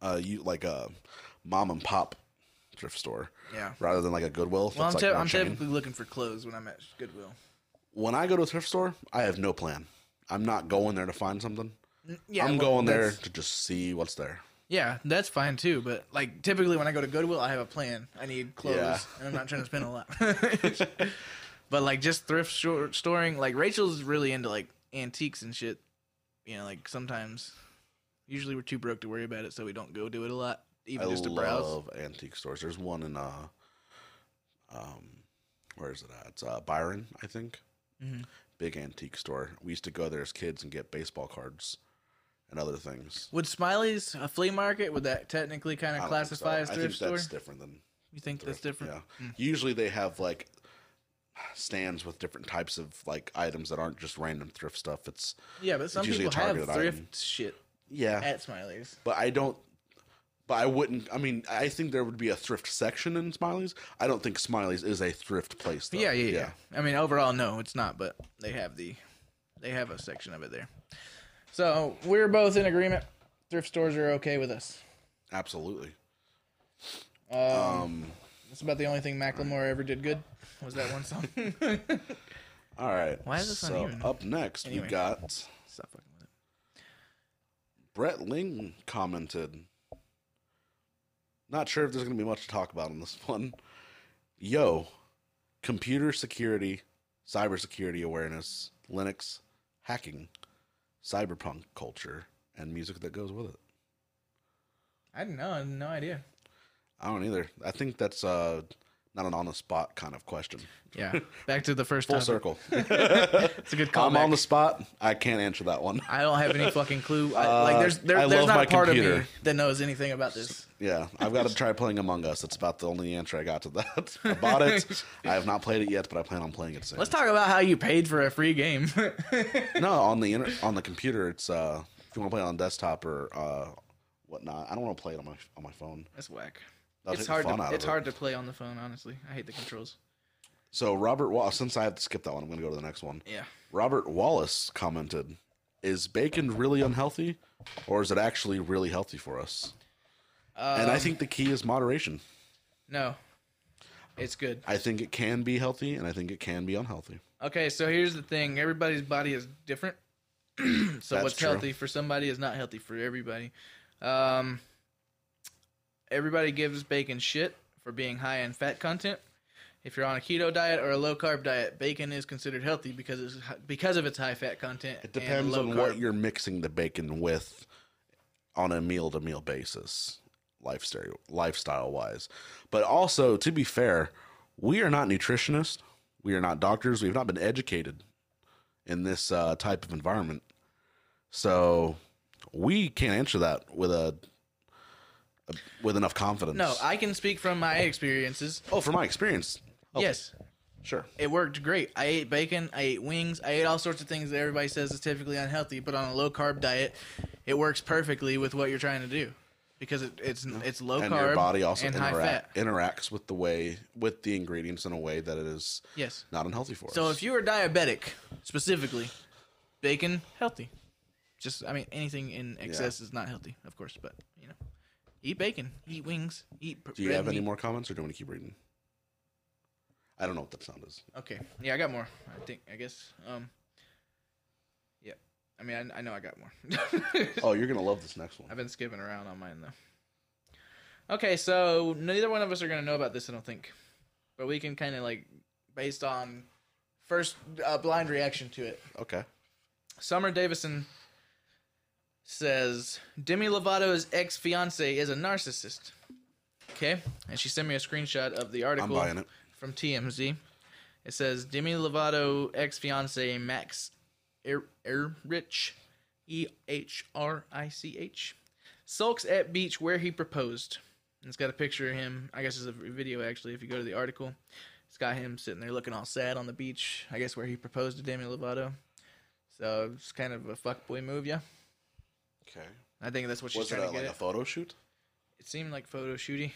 uh, you like a mom and pop thrift store. Yeah. Rather than like a Goodwill. Well, I'm, typ- like I'm typically looking for clothes when I'm at Goodwill. When I go to a thrift store, I have no plan. I'm not going there to find something. Yeah, I'm well, going there to just see what's there. Yeah, that's fine too. But like typically when I go to Goodwill, I have a plan. I need clothes, Yeah. and I'm not trying to spend a lot. [laughs] [laughs] but like just thrift store, storing, like Rachel's really into like antiques and shit. You know, like sometimes, usually we're too broke to worry about it, so we don't go do it a lot, even I just to browse. love antique stores. There's one in uh, um, where is it at? It's uh, Byron, I think. Mm-hmm. Big antique store. We used to go there as kids and get baseball cards and other things. Would Smiley's a flea market? Would that technically kind I of don't think classify so. as I thrift think store? that's different than You think that's different? Yeah. Usually they have like stands with different types of like items that aren't just random thrift stuff. It's Yeah, but some people have thrift item. shit yeah, at Smiley's. but I don't. But I wouldn't. I mean, I think there would be a thrift section in Smiley's. I don't think Smiley's is a thrift place. Though. Yeah, yeah, yeah, I mean, overall, no, it's not, but they have the, they have a section of it there. So we're both in agreement. Thrift stores are okay with us. absolutely. Um, um, That's about the only thing Macklemore ever did good. Was that one song? [laughs] All right. Why is this so uneven? up next Anyway. we got Stop fucking with it. Brett Ling commented. Not sure if there's going to be much to talk about on this [laughs] one. Yo, computer security, cybersecurity awareness, Linux, hacking, cyberpunk culture, and music that goes with it. I don't know. I have no idea. I don't either. I think that's uh, not an on the spot kind of question. Yeah. Back to the first Full topic. circle. [laughs] It's a good call. I'm on the spot. I can't answer that one. I don't have any fucking clue. I, like, there's there, Uh, I there's not a part of computer. me that knows anything about this. Yeah, I've got to try playing Among Us. That's about the only answer I got to that. [laughs] I bought it. [laughs] I have not played it yet, but I plan on playing it soon. Let's talk about how you paid for a free game. No, on the inter- on the computer, it's uh, if you want to play it on desktop or uh, whatnot. I don't want to play it on my on my phone. That's whack. That'll it's hard. To, it's it. hard to play on the phone. Honestly, I hate the controls. So Robert Wallace, since I have to skip that one, I'm going to go to the next one. Yeah. Robert Wallace commented, "Is bacon really unhealthy, or is it actually really healthy for us?" and Um, I think the key is moderation. No, it's good. I think it can be healthy, and I think it can be unhealthy. Okay, so here's the thing: everybody's body is different. [clears throat] so That's what's true. healthy for somebody is not healthy for everybody. Um, everybody gives bacon shit for being high in fat content. If you're on a keto diet or a low carb diet, bacon is considered healthy because it's because of its high fat content. It depends on what you're mixing the bacon with on a meal to meal basis, lifestyle lifestyle wise. But also, to be fair, we are not nutritionists. We are not doctors. We have not been educated in this uh, type of environment So we can't answer that with a with enough confidence. No, I can speak from my experiences. oh, from my experience. Okay, Yes, sure. it worked great. I ate bacon, I ate wings, I ate all sorts of things that everybody says is typically unhealthy, but on a low carb diet, it works perfectly with what you're trying to do because it, it's it's low and carb your body also and high fat. interacts with the way with the ingredients in a way that it is Yes. not unhealthy for us. So if you are diabetic, specifically, bacon healthy. Just I mean anything in excess is not healthy, of course, but you know, eat bacon, eat wings, eat. do you have any more comments, or do you want to keep reading? I don't know what that sound is. Okay, yeah, I got more. I think I guess. Um. Yeah, I mean I, I know I got more. [laughs] Oh, you're gonna love this next one. I've been skipping around on mine though. Okay, so neither one of us are gonna know about this, I don't think, but we can kind of like based on first uh, blind reaction to it. Okay. Summer Davison says Demi Lovato's ex fiance is a narcissist. Okay, and she sent me a screenshot of the article buying it. from TMZ. It says Demi Lovato ex fiance Max Er- Ehrich, E H R I C H, sulks at beach where he proposed. And it's got a picture of him. I guess it's a video actually. If you go to the article, it's got him sitting there looking all sad on the beach. I guess where he proposed to Demi Lovato. So it's kind of a fuckboy move, yeah. Okay. I think that's what she's Was it trying a, to get like a at. photo shoot? It seemed like photo shooty.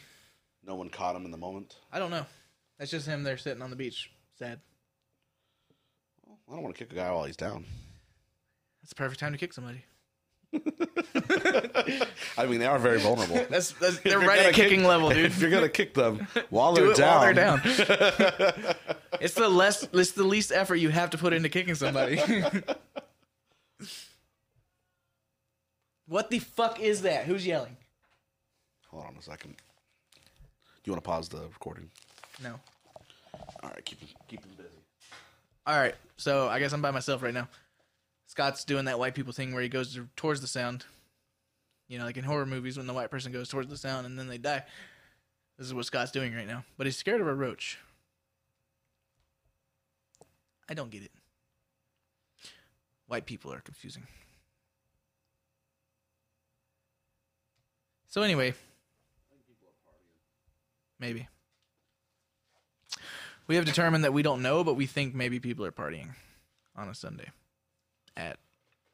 No one caught him in the moment. I don't know. That's just him there sitting on the beach, sad. I don't want to kick a guy while he's down. That's the perfect time to kick somebody. [laughs] I mean, they are very vulnerable. [laughs] That's, that's they're you're right gonna at kicking kick- level, dude. if you're gonna kick them [laughs] while they're it down, while they're down. it's the less, it's the least effort you have to put into kicking somebody. What the fuck is that? Who's yelling? Hold on a second. Do you want to pause the recording? No. All right, keep keep him busy. All right, so I guess I'm by myself right now. Scott's doing that white people thing where he goes towards the sound. You know, like in horror movies when the white person goes towards the sound and then they die. This is what Scott's doing right now. But he's scared of a roach. I don't get it. White people are confusing. So anyway, maybe. We have determined that we don't know, but we think maybe people are partying on a Sunday at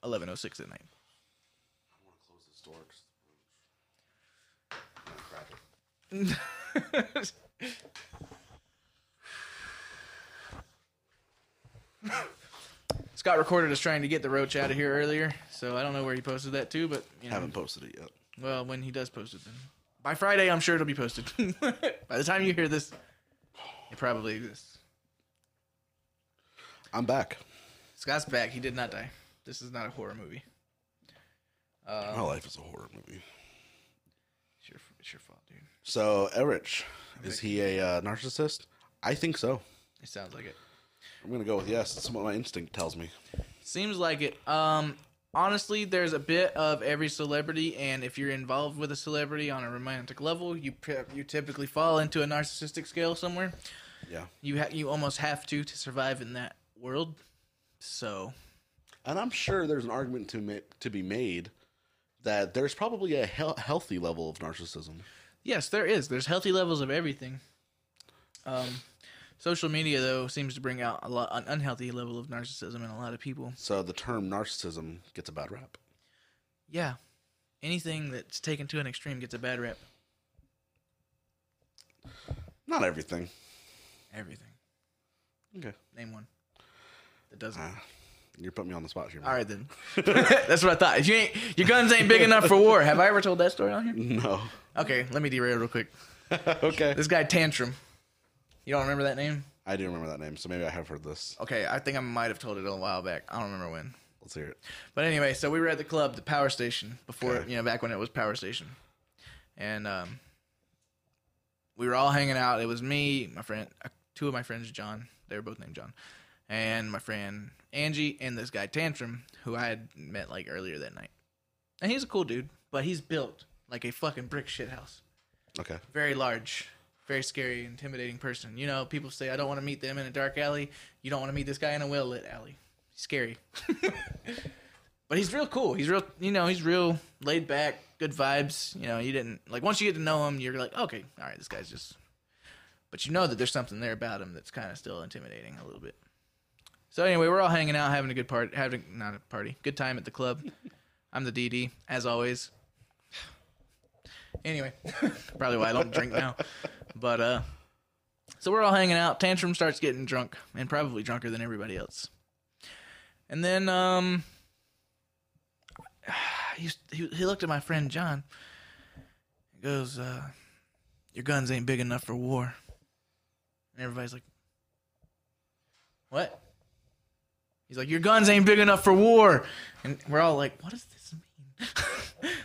11:06 at night. I want to Close this [laughs] door. Scott recorded us trying to get the roach out of here earlier, so I don't know where he posted that to, but you know, Haven't posted it yet. Well, when he does post it, then by Friday, I'm sure it'll be posted. [laughs] by the time you hear this, it probably exists. I'm back. Scott's back. He did not die. This is not a horror movie. My life is a horror movie. It's your, it's your fault, dude. So, Ehrich, is he a uh, narcissist? I think so. It sounds like it. I'm gonna go with yes. That's what my instinct tells me. Seems like it. Um, honestly, there's a bit of every celebrity, and if you're involved with a celebrity on a romantic level, you you typically fall into a narcissistic scale somewhere. Yeah, You ha- you almost have to to survive in that world. So and I'm sure there's an argument to ma- to be made that there's probably a hel- healthy level of narcissism. yes, there is. There's healthy levels of everything. Um, social media though seems to bring out a lot an unhealthy level of narcissism in a lot of people. So the term narcissism gets a bad rap. Yeah, anything that's taken to an extreme gets a bad rep. Not everything. Everything. Okay, Name one. That doesn't. Ah, you're putting me on the spot here. man. All right then. [laughs] That's what I thought. If you ain't your guns ain't big enough for war. Have I ever told that story on here? No. Okay, let me derail real quick. [laughs] okay. This guy Tantrum. You don't remember that name? I do remember that name, so maybe I have heard this. Okay, I think I might have told it a while back. I don't remember when. Let's hear it. But anyway, so we were at the club, the Power Station, before Okay. you know, back when it was Power Station, and um, we were all hanging out. It was me, my friend, uh, two of my friends, John. They were both named John, and my friend Angie, and this guy Tantrum, who I had met like earlier that night. And he's a cool dude, but he's built like a fucking brick shit house. Okay. Very large, very scary, intimidating person. You know, people say I don't want to meet them in a dark alley. You don't want to meet this guy in a well lit alley. Scary. [laughs] but he's real cool. He's real, you know, he's real laid back, good vibes. You know, you didn't like once you get to know him, you're like, okay, all right, this guy's just. But you know that there's something there about him that's kind of still intimidating a little bit. So anyway, we're all hanging out, having a good part, having not a party, good time at the club. [laughs] I'm the DD as always. [sighs] Anyway, [laughs] probably why I don't drink now. But uh, so we're all hanging out. Tantrum starts getting drunk and probably drunker than everybody else. And then um, [sighs] he, he, looked at my friend John. He goes, uh, Your guns ain't big enough for war. And everybody's like, What? He's like, Your guns ain't big enough for war. And we're all like, What does this mean? [laughs]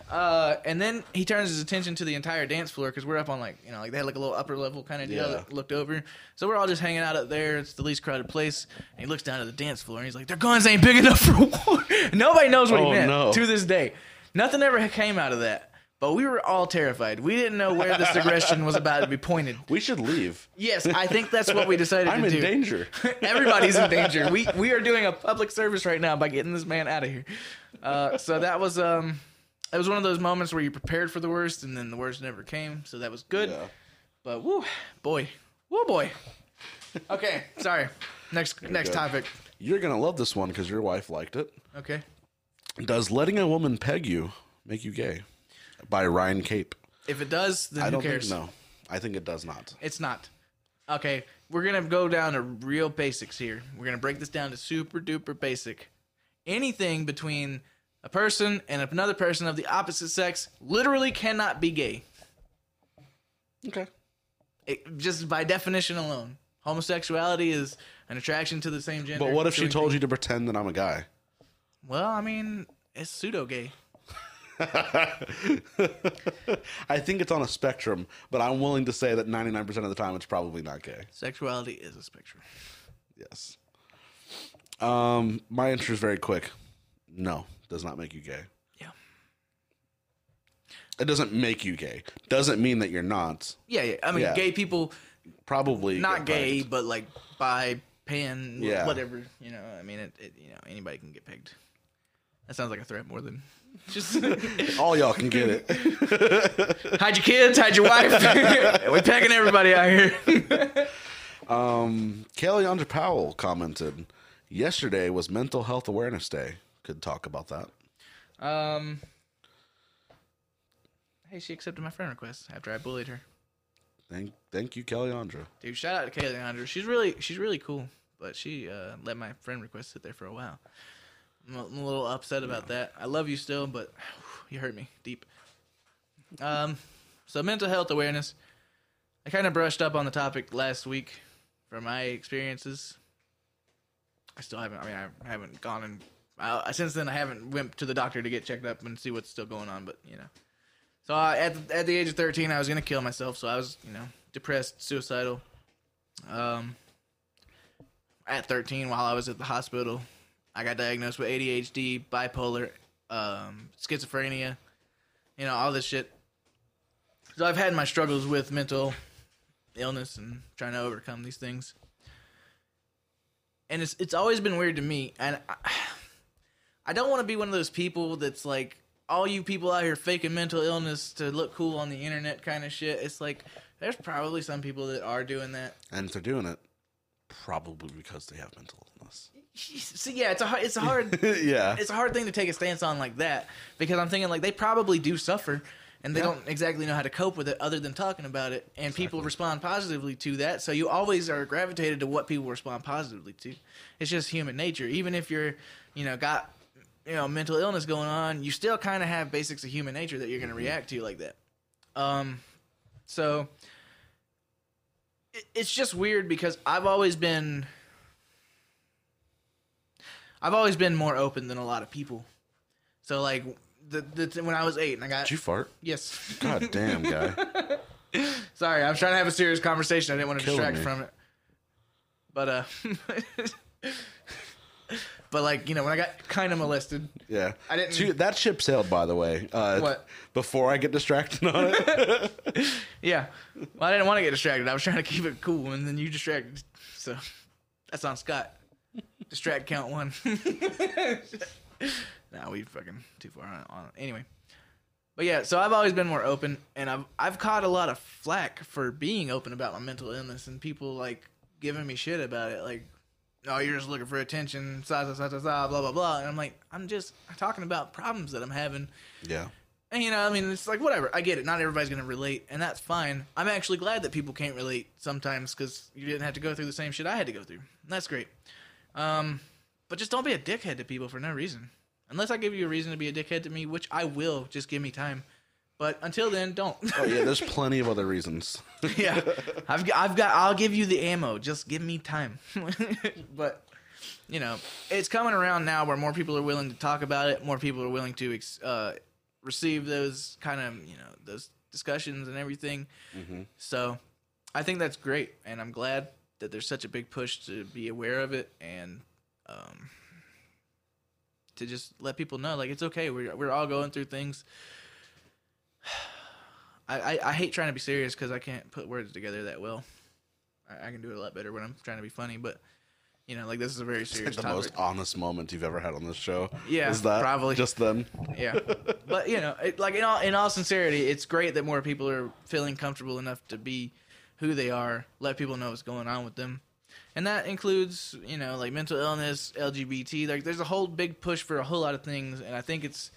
uh, and then he turns his attention to the entire dance floor because we're up on like, you know, like they had like a little upper level kind of deal Yeah. that looked over. So we're all just hanging out up there. It's the least crowded place. And he looks down at the dance floor and he's like, Their guns ain't big enough for war. [laughs] Nobody knows what Oh, he meant no. to this day. Nothing ever came out of that. But we were all terrified. We didn't know where this [laughs] aggression was about to be pointed. We should leave. Yes, I think that's what we [laughs] decided I'm to in do. danger. Everybody's in danger. We we are doing a public service right now by getting this man out of here. Uh, so that was um, it was one of those moments where you prepared for the worst and then the worst never came. So that was good. Yeah. But woo, boy, woo boy. [laughs] Okay, sorry. Next next good. topic. You're gonna love this one because your wife liked it. Okay. Does letting a woman peg you make you gay? By Ryan Cape. If it does, then I who don't cares? think no. I think it does not. It's not. Okay, we're gonna go down to real basics here. We're gonna break this down to super duper basic. Anything between a person and another person of the opposite sex literally cannot be gay. Okay. It, just by definition alone, homosexuality is an attraction to the same gender. But what if she told things- you to pretend that I'm a guy? Well, I mean, it's pseudo gay. [laughs] I think it's on a spectrum, but I'm willing to say that 99% of the time it's probably not gay. Sexuality is a spectrum. Yes. Um, my answer is very quick. No, does not make you gay. Yeah. It doesn't make you gay. Doesn't mean that you're not. Yeah, yeah. I mean, Yeah. gay people Probably not get gay, pegged. but like bi, pan, Yeah. whatever. You know, I mean, it, it. You know, anybody can get pegged. That sounds like a threat more than [laughs] just [laughs] All y'all can get it. [laughs] hide your kids, hide your wife. We're pegging everybody out here. Um, Kelly Andre Powell commented, "Yesterday was Mental Health Awareness Day. Could talk about that." um. Hey, she accepted my friend request after I bullied her. Thank, thank you, Kelly Andre. Dude, shout out to Kaylee Andrew. She's really, she's really cool. But she uh, let my friend request sit there for a while. I'm a, I'm a little upset about that. I love you still, but [sighs] you hurt me deep. Um, so mental health awareness. I kind of brushed up on the topic last week from my experiences. I still haven't. I mean, I haven't gone and uh, since then I haven't went to the doctor to get checked up and see what's still going on. But you know, so uh, at at the age of 13, I was gonna kill myself. So I was, you know, depressed, suicidal. Um, at 13, while I was at the hospital, I got diagnosed with ADHD, bipolar, um, schizophrenia, you know, all this shit. So I've had my struggles with mental illness and trying to overcome these things. And it's it's always been weird to me, and I, I don't want to be one of those people that's like all you people out here faking mental illness to look cool on the internet kind of shit. It's like there's probably some people that are doing that. And if they're doing it, probably because they have mental illness. So yeah, it's a hard, it's a hard [laughs] yeah. it's a hard thing to take a stance on like that because I'm thinking like they probably do suffer and they Yeah. don't exactly know how to cope with it other than talking about it and people respond positively to that so you always are gravitated to what people respond positively to it's just human nature even if you're you know got you know mental illness going on you still kind of have basics of human nature that you're going to react to like that um so it, it's just weird because I've always been I've always been more open than a lot of people. So like the, the when I was eight and I got Did you fart? yes. God damn, guy. [laughs] Sorry, I was trying to have a serious conversation. I didn't want to Killing distract me. from it. But uh, [laughs] but like you know when I got kind of molested. Yeah. I didn't- Two- that ship sailed, by the way. Uh, What? Before I get distracted on it. [laughs] Yeah, well I didn't want to get distracted. I was trying to keep it cool, and then you distracted. So that's on Scott. Distract count one. nah, [laughs] Nah, we fucking too far on, on anyway. But yeah, so I've always been more open, and I've I've caught a lot of flack for being open about my mental illness, and people like giving me shit about it, like, "Oh, you're just looking for attention," blah blah blah blah blah blah. And I'm like, I'm just talking about problems that I'm having, Yeah. and you know, I mean, it's like whatever. I get it. Not everybody's gonna relate, and that's fine. I'm actually glad that people can't relate sometimes because you didn't have to go through the same shit I had to go through. That's great. Um, but just don't be a dickhead to people for no reason. Unless I give you a reason to be a dickhead to me, which I will. Just give me time. But until then, don't. Oh yeah, there's [laughs] plenty of other reasons. [laughs] yeah, I've got, I've got. I'll give you the ammo. Just give me time. [laughs] but you know, it's coming around now where more people are willing to talk about it. More people are willing to ex- uh, receive those kind of you know those discussions and everything. So I think that's great, and I'm glad that there's such a big push to be aware of it and um, to just let people know like it's okay. We're we're all going through things. [sighs] I, I, I hate trying to be serious because I can't put words together that well. I, I can do it a lot better when I'm trying to be funny, but you know, like this is a very It's like serious the topic. most honest moment you've ever had on this show. Yeah, is that probably. just then? yeah, [laughs] but you know, it, like in all in all sincerity, it's great that more people are feeling comfortable enough to be who they are. Let people know what's going on with them, and that includes you know like mental illness, LGBT. Like there's a whole big push for a whole lot of things, and I think it's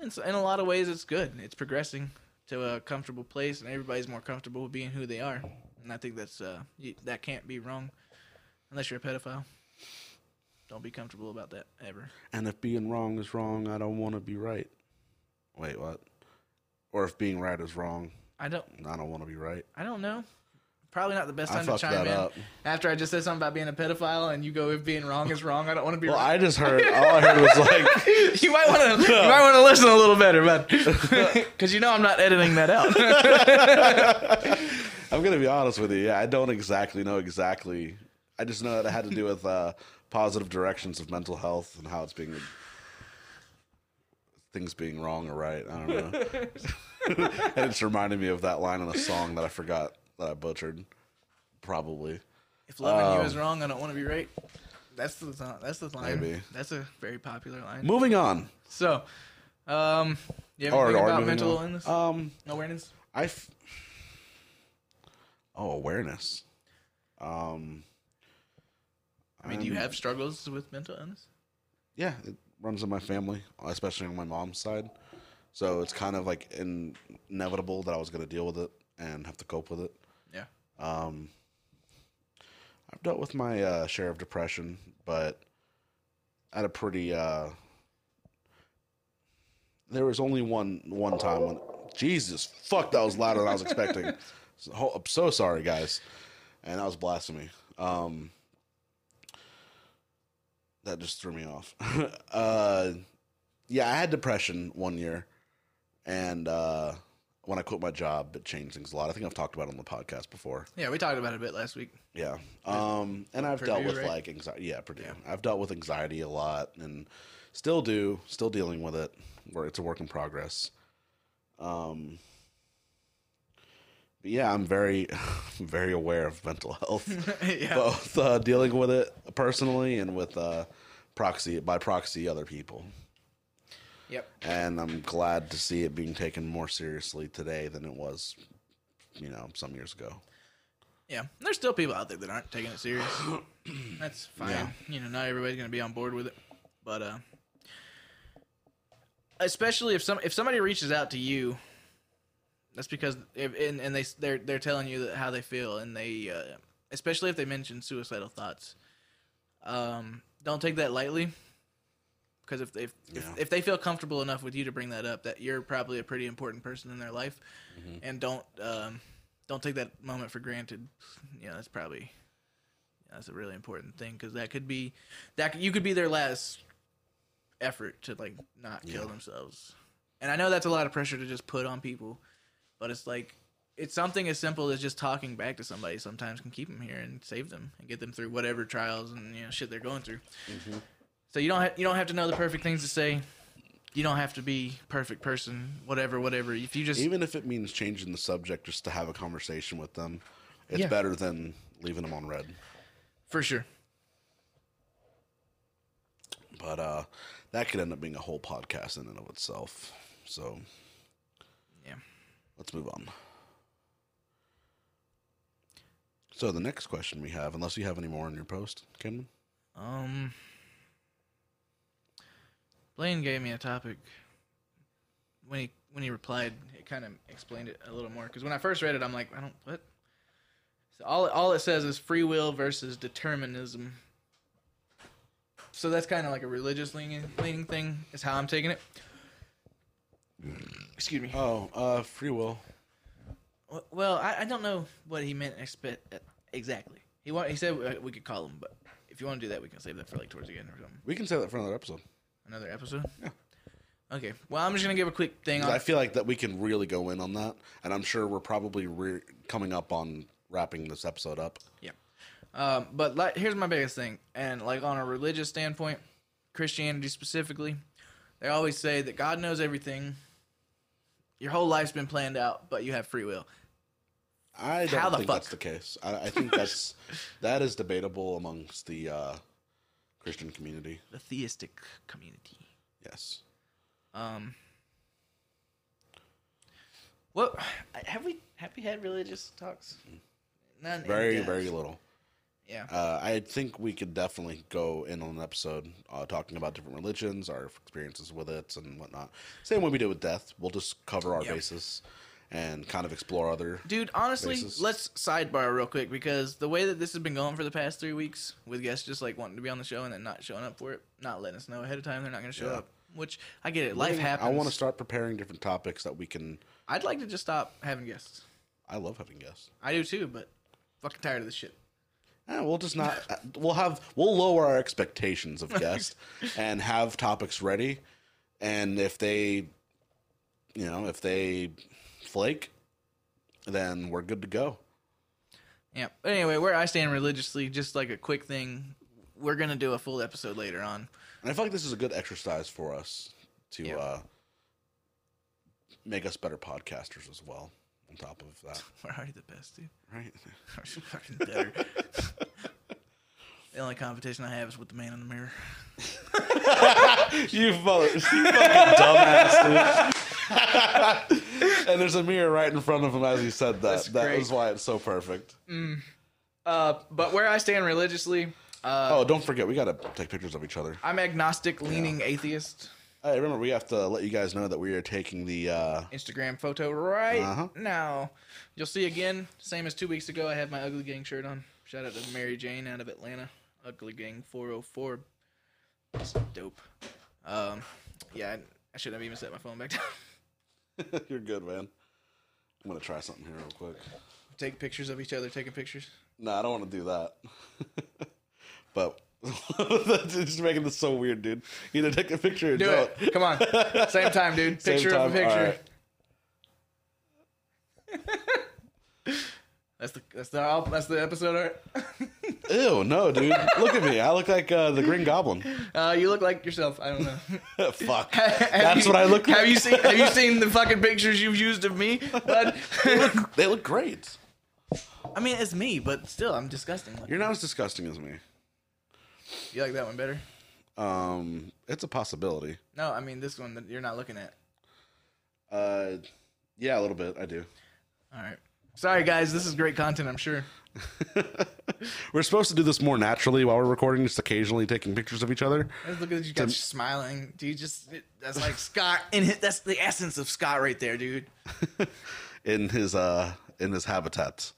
it's in a lot of ways it's good. It's progressing to a comfortable place, and everybody's more comfortable with being who they are. And I think that's uh you, that can't be wrong, unless you're a pedophile. Don't be comfortable about that ever. And if being wrong is wrong, I don't want to be right. Wait, what? Or if being right is wrong, I don't. I don't want to be right. I don't know. Probably not the best time to chime in. up. After I just said something about being a pedophile, and you go, "If being wrong is wrong, I don't want to be Well, wrong." I just heard. [laughs] All I heard was like, [laughs] you might want to. [laughs] You might want to listen a little better, but because you know I'm not editing that out. I'm gonna be honest with you. Yeah, I don't exactly know exactly. I just know that it had to do with uh, positive directions of mental health and how it's being things being wrong or right. I don't know. and it's reminding me of that line in a song that I forgot that I butchered. Probably. if loving you Um, is wrong, I don't want to be right. That's the that's the line. Maybe. That's a very popular line. Moving on. So, um, you have Or, anything or about moving mental on. illness Um, awareness? I. F- oh, awareness. Um. I mean, do you have struggles with mental illness? Yeah, it runs in my family, especially on my mom's side. So it's kind of like in- inevitable that I was going to deal with it and have to cope with it. Um, I've dealt with my uh, share of depression, but at a pretty. Uh, there was only one one time when Jesus fuck that was louder than I was expecting. [laughs] So, I'm so sorry, guys, and that was blasphemy. Um, that just threw me off. [laughs] uh, yeah, I had depression one year, and uh, when I quit my job, it changed things a lot. I think I've talked about it on the podcast before. Yeah, we talked about it a bit last week. Yeah. Um, and I've dealt with right? like anxiety. Yeah, Purdue. I've dealt with anxiety a lot and still do, still dealing with it. Where it's a work in progress. Um, but yeah, I'm very, [laughs] very aware of mental health, [laughs] Yeah. both uh, dealing with it personally and with uh, proxy by proxy other people. Yep. And I'm glad to see it being taken more seriously today than it was, you know, some years ago. Yeah, there's still people out there that aren't taking it serious. [coughs] That's fine. Yeah. You know, not everybody's gonna be on board with it, but uh, especially if some if somebody reaches out to you, that's because if and, and they they're they're telling you that how they feel, and they uh, especially if they mention suicidal thoughts, um, don't take that lightly. Because if they if, Yeah. if they feel comfortable enough with you to bring that up, that you're probably a pretty important person in their life, and don't um, don't take that moment for granted. Yeah, that's probably that's a really important thing because that could be that you could be their last effort to like not kill Yeah. themselves. And I know that's a lot of pressure to just put on people, but it's like it's something as simple as just talking back to somebody sometimes can keep them here and save them and get them through whatever trials and you know shit they're going through. So you don't ha- you don't have to know the perfect things to say. You don't have to be perfect person, whatever, whatever. If you just Even if it means changing the subject just to have a conversation with them, it's Yeah. better than leaving them on red. for sure, But uh, that could end up being a whole podcast in and of itself. So Yeah. let's move on. So the next question we have, unless you have any more in your post, Kenman. Um, Blaine gave me a topic. When he when he replied, it kind of explained it a little more. Because when I first read it, I'm like, I don't what. So all all it says is free will versus determinism. So that's kind of like a religious leaning leaning thing. Is how I'm taking it. Excuse me. Oh, uh, free will. Well, I, I don't know what he meant expe- exactly. He want, he said uh, we could call him, but if you want to do that, we can save that for like towards the end or something. We can say that for another episode. Another episode? Yeah. Okay. Well, I'm just gonna give a quick thing. on. I feel like that we can really go in on that, and I'm sure we're probably re- coming up on wrapping this episode up. Yeah. Um, but like, here's my biggest thing, and like on a religious standpoint, Christianity specifically, they always say that God knows everything. Your whole life's been planned out, but you have free will. I don't How the think fuck? that's the case. I, I think that's [laughs] that is debatable amongst the uh, Christian community. The theistic community. Yes. Um. What have we have we had religious talks? None. Very, very little. Yeah. Uh, I think we could definitely go in on an episode uh, talking about different religions, our experiences with it, and whatnot. Same way we did with death. We'll just cover our Yep. basis and kind of explore other. Dude, honestly, basis. let's sidebar real quick because the way that this has been going for the past three weeks, with guests just like wanting to be on the show and then not showing up for it, not letting us know ahead of time they're not going to show Yeah. up. Which I get it, life happens. I want to start preparing different topics that we can. I'd like to just stop having guests. I love having guests. I do too, but fucking tired of this shit. Eh, we'll just not. we'll have. We'll lower our expectations of [laughs] guests and have topics ready. And if they, you know, if they flake, then we're good to go. Yeah. But anyway, where I stand religiously, just like a quick thing, we're gonna do a full episode later on. And I feel like this is a good exercise for us to Yeah. uh, make us better podcasters as well. On top of that, [laughs] We're already the best, dude. right? [laughs] We're fucking better. [laughs] the only competition I have is with the man in the mirror. you fucking, you fucking dumbass, dude. [laughs] and there's a mirror right in front of him as he said that. That's That was why it's so perfect. Uh, but where I stand religiously, uh, oh, don't forget, we gotta take pictures of each other. I'm agnostic, leaning atheist. Hey, remember, we have to let you guys know that we are taking the. uh Instagram photo right Uh-huh. now. You'll see again, same as two weeks ago. I have my Ugly Gang shirt on. Shout out to Mary Jane out of Atlanta. Ugly Gang 404. That's dope. Um, yeah, I, I shouldn't have even set my phone back down. [laughs] [laughs] You're good, man. I'm gonna try something here real quick. Take pictures of each other, taking pictures. No, I don't want to do that. [laughs] but that's [laughs] just making this so weird, dude. Either take a picture or Do don't. it. Come on. Same time, dude. Same Picture of a time? Picture. That's the that's the al- that's the episode art. [laughs] Ew, no, dude. Look at me. I look like uh, the Green Goblin. Uh, you look like yourself. I don't know. [laughs] Fuck. [laughs] Have That's you- what I look Have like. you seen Have you seen the fucking pictures you've used of me? But They look great. I mean, it's me, but still, I'm disgusting. You're not as disgusting as me. You like that one better? Um, it's a possibility. No, I mean this one that you're not looking at. Uh, yeah, a little bit. I do. All right. Sorry, guys. This is great content. I'm sure. [laughs] We're supposed to do this more naturally while we're recording, just occasionally taking pictures of each other. Let's look at you guys smiling. Do you just? it- That's like Scott. And that's the essence of Scott right there, dude. [laughs] in his uh in his habitat.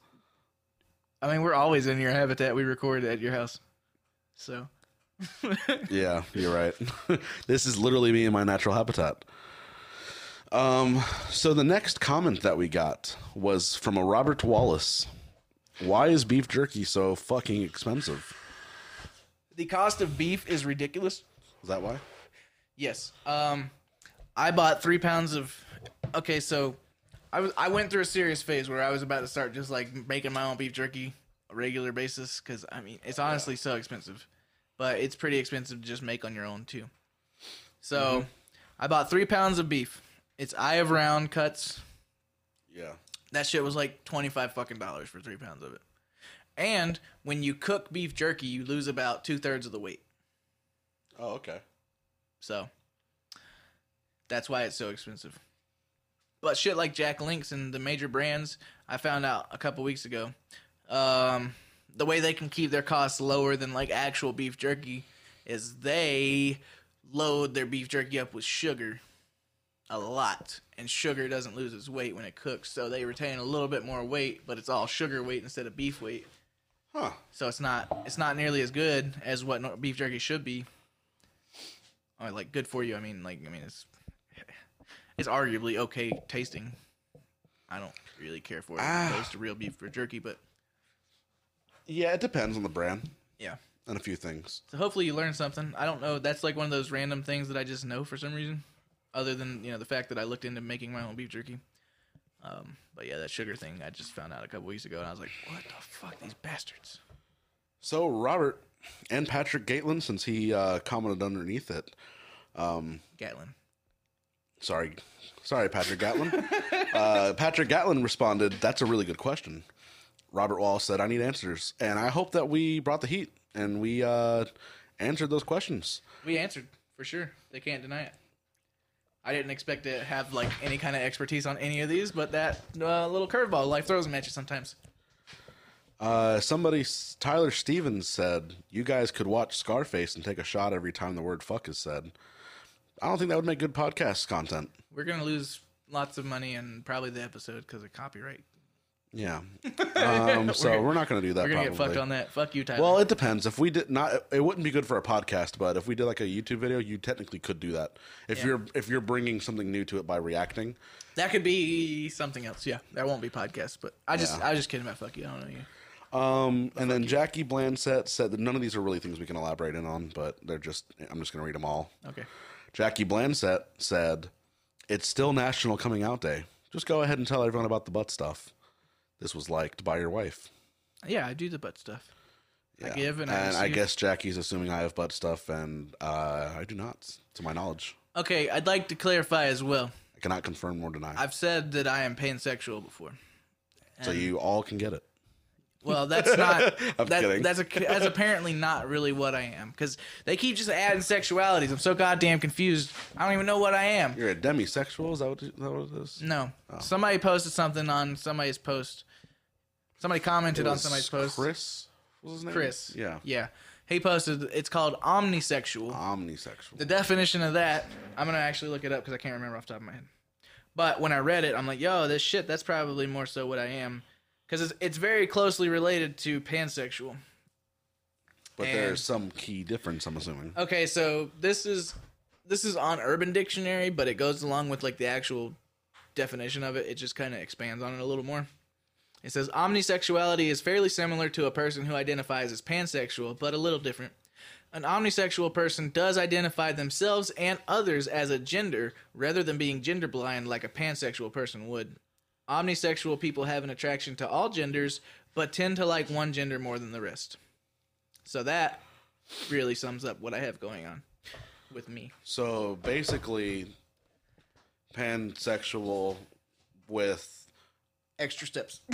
I mean, we're always in your habitat. We record at your house, so [laughs] Yeah, you're right. this is literally me in my natural habitat. Um, so the next comment that we got was from a Robert Wallace. Why is beef jerky so fucking expensive? the cost of beef is ridiculous. Is that why? Yes. Um, I bought three pounds of. Okay, so I was I went through a serious phase where I was about to start just like making my own beef jerky a regular basis because I mean it's honestly so expensive, but it's pretty expensive to just make on your own too. So I bought three pounds of beef. It's eye of round cuts. Yeah. That shit was like twenty five fucking dollars for three pounds of it. And when you cook beef jerky, you lose about two thirds of the weight. Oh, okay. So that's why it's so expensive. But shit like Jack Link's and the major brands, I found out a couple weeks ago. Um, the way they can keep their costs lower than like actual beef jerky is they load their beef jerky up with sugar a lot, and sugar doesn't lose its weight when it cooks, so they retain a little bit more weight, but it's all sugar weight instead of beef weight. Huh. So it's not it's not nearly as good as what beef jerky should be. Or like good for you. I mean, like I mean, it's it's arguably okay tasting. I don't really care for it as ah. opposed to real beef jerky, but Yeah, it depends on the brand yeah. and a few things. So hopefully you learn something. I don't know. That's like one of those random things that I just know for some reason, other than you know the fact that I looked into making my own beef jerky. Um, but yeah, that sugar thing I just found out a couple weeks ago, and I was like, "What the fuck, these bastards!" So Robert and Patrick Gatlin, since he uh, commented underneath it, Gatlin. sorry, sorry, Patrick Gatlin. [laughs] uh, Patrick Gatlin responded, "That's a really good question." Robert Wall said, "I need answers," and I hope that we brought the heat and we uh, answered those questions. We answered for sure. They can't deny it. I didn't expect to have like any kind of expertise on any of these, but that uh, little curveball life throws them at you sometimes. Uh, somebody, Tyler Stevens said, "You guys could watch Scarface and take a shot every time the word fuck is said." I don't think that would make good podcast content. We're gonna lose lots of money and probably the episode because of copyright. [laughs] Yeah. Um, so we're, not going to do that. We're gonna get fucked on that. Fuck you, Tyler. Well, it depends. If we did not, it wouldn't be good for a podcast. But if we did like a YouTube video, you technically could do that. If Yeah. you're if you're bringing something new to it by reacting, that could be something else. Yeah, that won't be podcast. But I just, Yeah. I was just kidding about fuck you. I don't know you. Um, and then Jackie Blandsett said that none of these are really things we can elaborate in on, but they're just, I'm just going to read them all. Okay. Jackie Blandsett said, It's still National Coming Out Day. Just go ahead and tell everyone about the butt stuff. This was liked by your wife. Yeah, I do the butt stuff. I Yeah. give and I and I receive. guess Jackie's assuming I have butt stuff, and uh, I do not, to my knowledge. Okay, I'd like to clarify as well. I cannot confirm nor deny. I've said that I am pansexual before. so you all can get it. Well, that's not. [laughs] I'm that, kidding. That's a, that's apparently not really what I am because they keep just adding sexualities. I'm so goddamn confused. I don't even know what I am. You're a demisexual? Is that what, is that what it is? No. Oh. Somebody posted something on somebody's post. Somebody commented on somebody's post. Chris? Was his name? Chris. Yeah. Yeah. He posted. It's called omnisexual. Omnisexual. The definition of that, I'm gonna actually look it up because I can't remember off the top of my head. But when I read it, I'm like, yo, this shit, that's probably more so what I am, because it's, it's very closely related to pansexual. But and- there's some key difference, I'm assuming. Okay, so this is this is on Urban Dictionary, but it goes along with like the actual definition of it. It just kind of expands on it a little more. It says omnisexuality is fairly similar to a person who identifies as pansexual, but a little different. An omnisexual person does identify themselves and others as a gender rather than being gender blind like a pansexual person would. Omnisexual people have an attraction to all genders, but tend to like one gender more than the rest. So that really sums up what I have going on with me. So basically, pansexual with Extra steps. [laughs]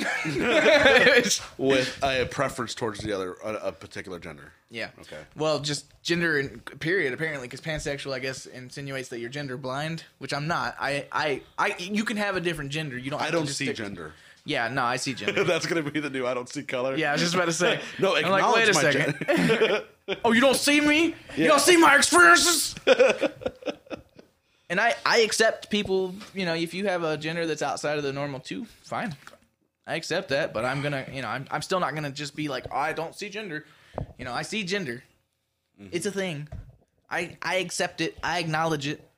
with a preference towards the other a, a particular gender. yeah. Okay. Well, just gender and period apparently because pansexual I guess insinuates that you're gender blind, which I'm not. I I I you can have a different gender. You don't I have to don't just see stick- gender. Yeah, no, I see gender. [laughs] That's gonna be the new. I don't see color. Yeah, I was just about to say. [laughs] No, I'm like, wait a my second. oh, you don't see me? You don't see my experiences? And I, I accept people, you know, if you have a gender that's outside of the normal too, fine. I accept that, but I'm gonna, you know, I'm, I'm still not gonna just be like, oh, I don't see gender. You know, I see gender. It's a thing. I, I accept it. I acknowledge it.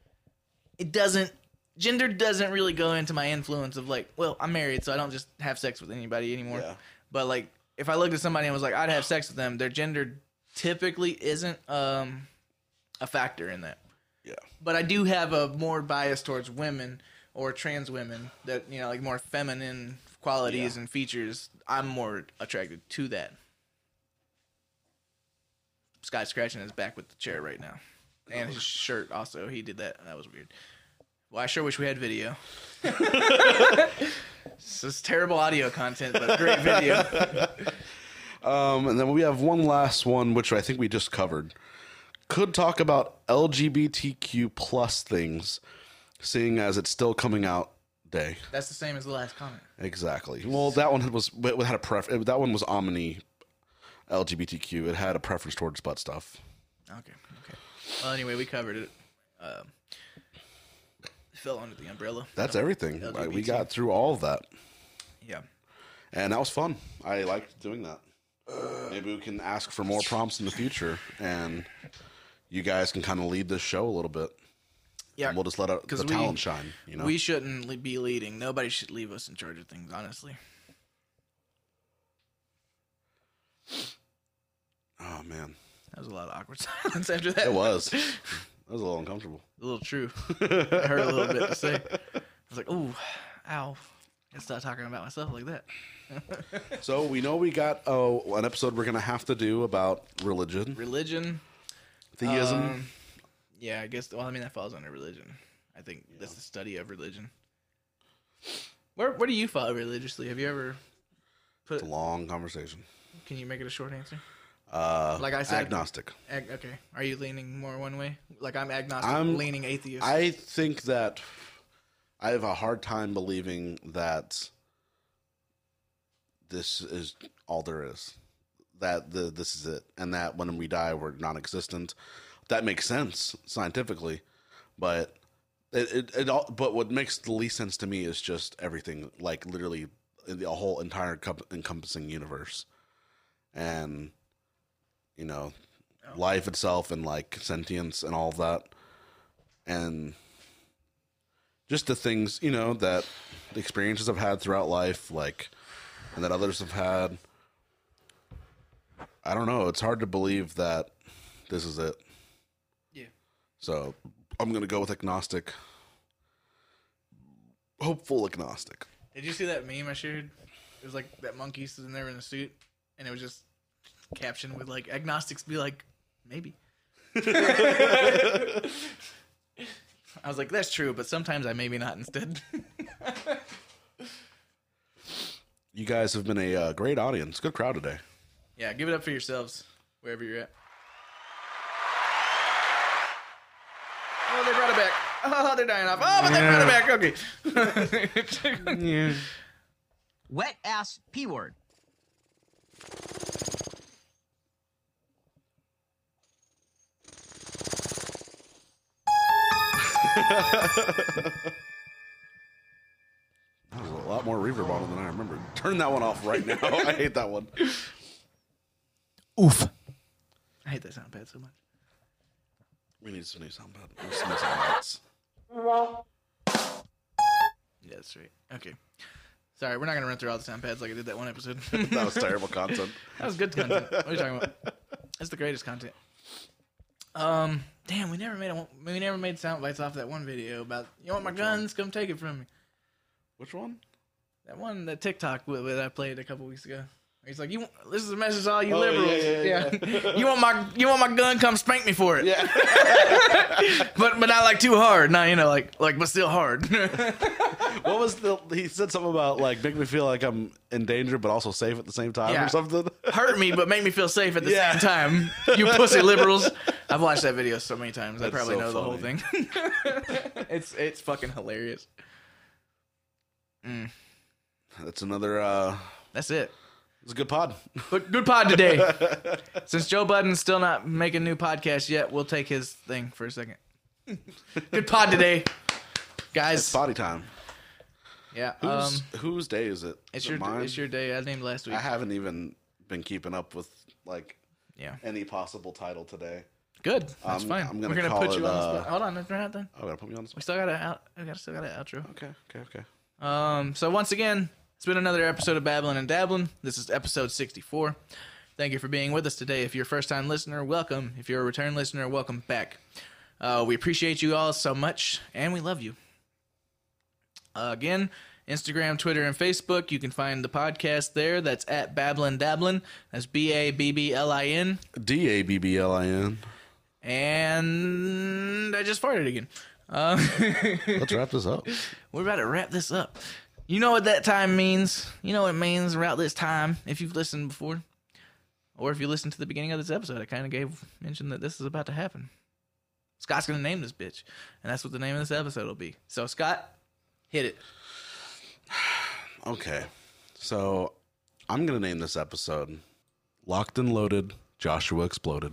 It doesn't, gender doesn't really go into my influence of like, well, I'm married, so I don't just have sex with anybody anymore. Yeah. But like, if I looked at somebody and was like, I'd have sex with them, their gender typically isn't um, a factor in that. Yeah. But I do have a more bias towards women or trans women that you know, like more feminine qualities Yeah. and features. I'm more attracted to that. Sky scratching his back with the chair right now, and his shirt also. He did that. That was weird. Well, I sure wish we had video. [laughs] this is terrible audio content, but great video. [laughs] Um, and then we have one last one, which I think we just covered. Could talk about LGBTQ plus things, seeing as it's still coming out day. That's the same as the last comment. Exactly. Well, that one was it had a pref. it- That one was omni LGBTQ. It had a preference towards butt stuff. Okay. Okay. Well, anyway, we covered it. Um, fell under the umbrella. That's everything. We LGBT. got through all of that, Yeah. and that was fun. I liked doing that. Maybe we can ask for more prompts in the future, and you guys can kind of lead this show a little bit. Yeah. And we'll just let the we- talent shine. You know. We shouldn't be leading. Nobody should leave us in charge of things, honestly. oh man, That was a lot of awkward [laughs] silence after that. it was. That was a little uncomfortable. A little true. I heard a little bit to say. I was like, ooh, ow. I start talking about myself like that. So we know we got oh an episode we're gonna have to do about religion, Religion. Theism. um, yeah, I guess. Well, I mean, that falls under religion. I think that's the study of religion. Where Where do you follow religiously? Have you ever put? it's a long conversation. Can you make it a short answer? Uh, Like I said- agnostic. Ag- okay. Are you leaning more one way? Like I'm agnostic, I'm- leaning atheist. I think that I have a hard time believing that this is all there is. That the this is it, and that when we die we're non-existent. That makes sense scientifically, but it it, it all. But what makes the least sense to me is just everything, like literally the whole entire com- encompassing universe, and you know, life itself and like sentience and all of that, and just the things you know that the experiences I've had throughout life, like, and that others have had. I don't know. It's hard to believe that this is it. Yeah. So I'm gonna go with agnostic. Hopeful agnostic. Did you see that meme I shared? It was like that monkey sitting there in a suit, and it was just captioned with like agnostics be like maybe. [laughs] I was like, that's true, but sometimes I maybe not instead. You guys have been a uh, great audience. Good crowd today. Yeah, give it up for yourselves wherever you're at. Oh, they brought it back. Oh, they're dying off. Oh, but they brought it back. Okay. [laughs] yeah. Wet ass P word. There's a lot more reverb on it than I remember. Turn that one off right now. [laughs] I hate that one. Oof. I hate that sound pad so much. We need some new sound pad. We need some new sound pads. Yeah, that's right. Okay. Sorry, we're not gonna run through all the sound pads like I did that one episode. [laughs] That was [laughs] terrible content. That was good content. What are you talking about? That's the greatest content. Um, damn, we never made a, we never made sound bites off that one video about you want my guns? Come take it from me. Which one? That one, that TikTok that I played a couple weeks ago. He's like, "You, this is a message to all you Oh, liberals. yeah, yeah, yeah. you want my, you want my gun? Come spank me for it. Yeah. [laughs] but but not like too hard. Not you know like like but still hard. [laughs] What was the? He said something about like make me feel like I'm in danger, but also safe at the same time, Yeah. or something. Hurt me, but make me feel safe at the Yeah. same time. You pussy liberals. [laughs] I've watched that video so many times. I probably so know the whole thing. it's it's fucking hilarious. That's another. uh That's it. It's a good pod. But good pod today. [laughs] Since Joe Budden's still not making new podcast yet, we'll take his thing for a second. [laughs] good pod today, guys. Body time. Yeah. Um, Whose whose day is it? it's Is it your mine? it's your day. I named last week. I haven't even been keeping up with like Yeah. any possible title today. Good. That's I'm- fine. I'm gonna We're gonna call put it, you on the uh, spot. Hold on, we're not done. Oh, gotta put me on the We spot. still got a out. We got still got an outro. Okay, okay, okay. Um, so once again, it's been another episode of Babbling and Dabbling. This is episode 64. Thank you for being with us today. If you're a first time listener, welcome. If you're a return listener, welcome back. Uh, we appreciate you all so much, and we love you. Uh, again, Instagram, Twitter, and Facebook. You can find the podcast there. That's at Babblin Dabblin. That's B A B B L I N. D A B B L I N. And I just farted again. Uh, [laughs] Let's wrap this up. We're about to wrap this up. You know what that time means? You know what it means around this time, if you've listened before. Or if you listened to the beginning of this episode, I kind of gave mention that this is about to happen. Scott's going to name this bitch. And that's what the name of this episode will be. So, Scott, hit it. Okay. So, I'm going to name this episode Locked and Loaded, Joshua Exploded.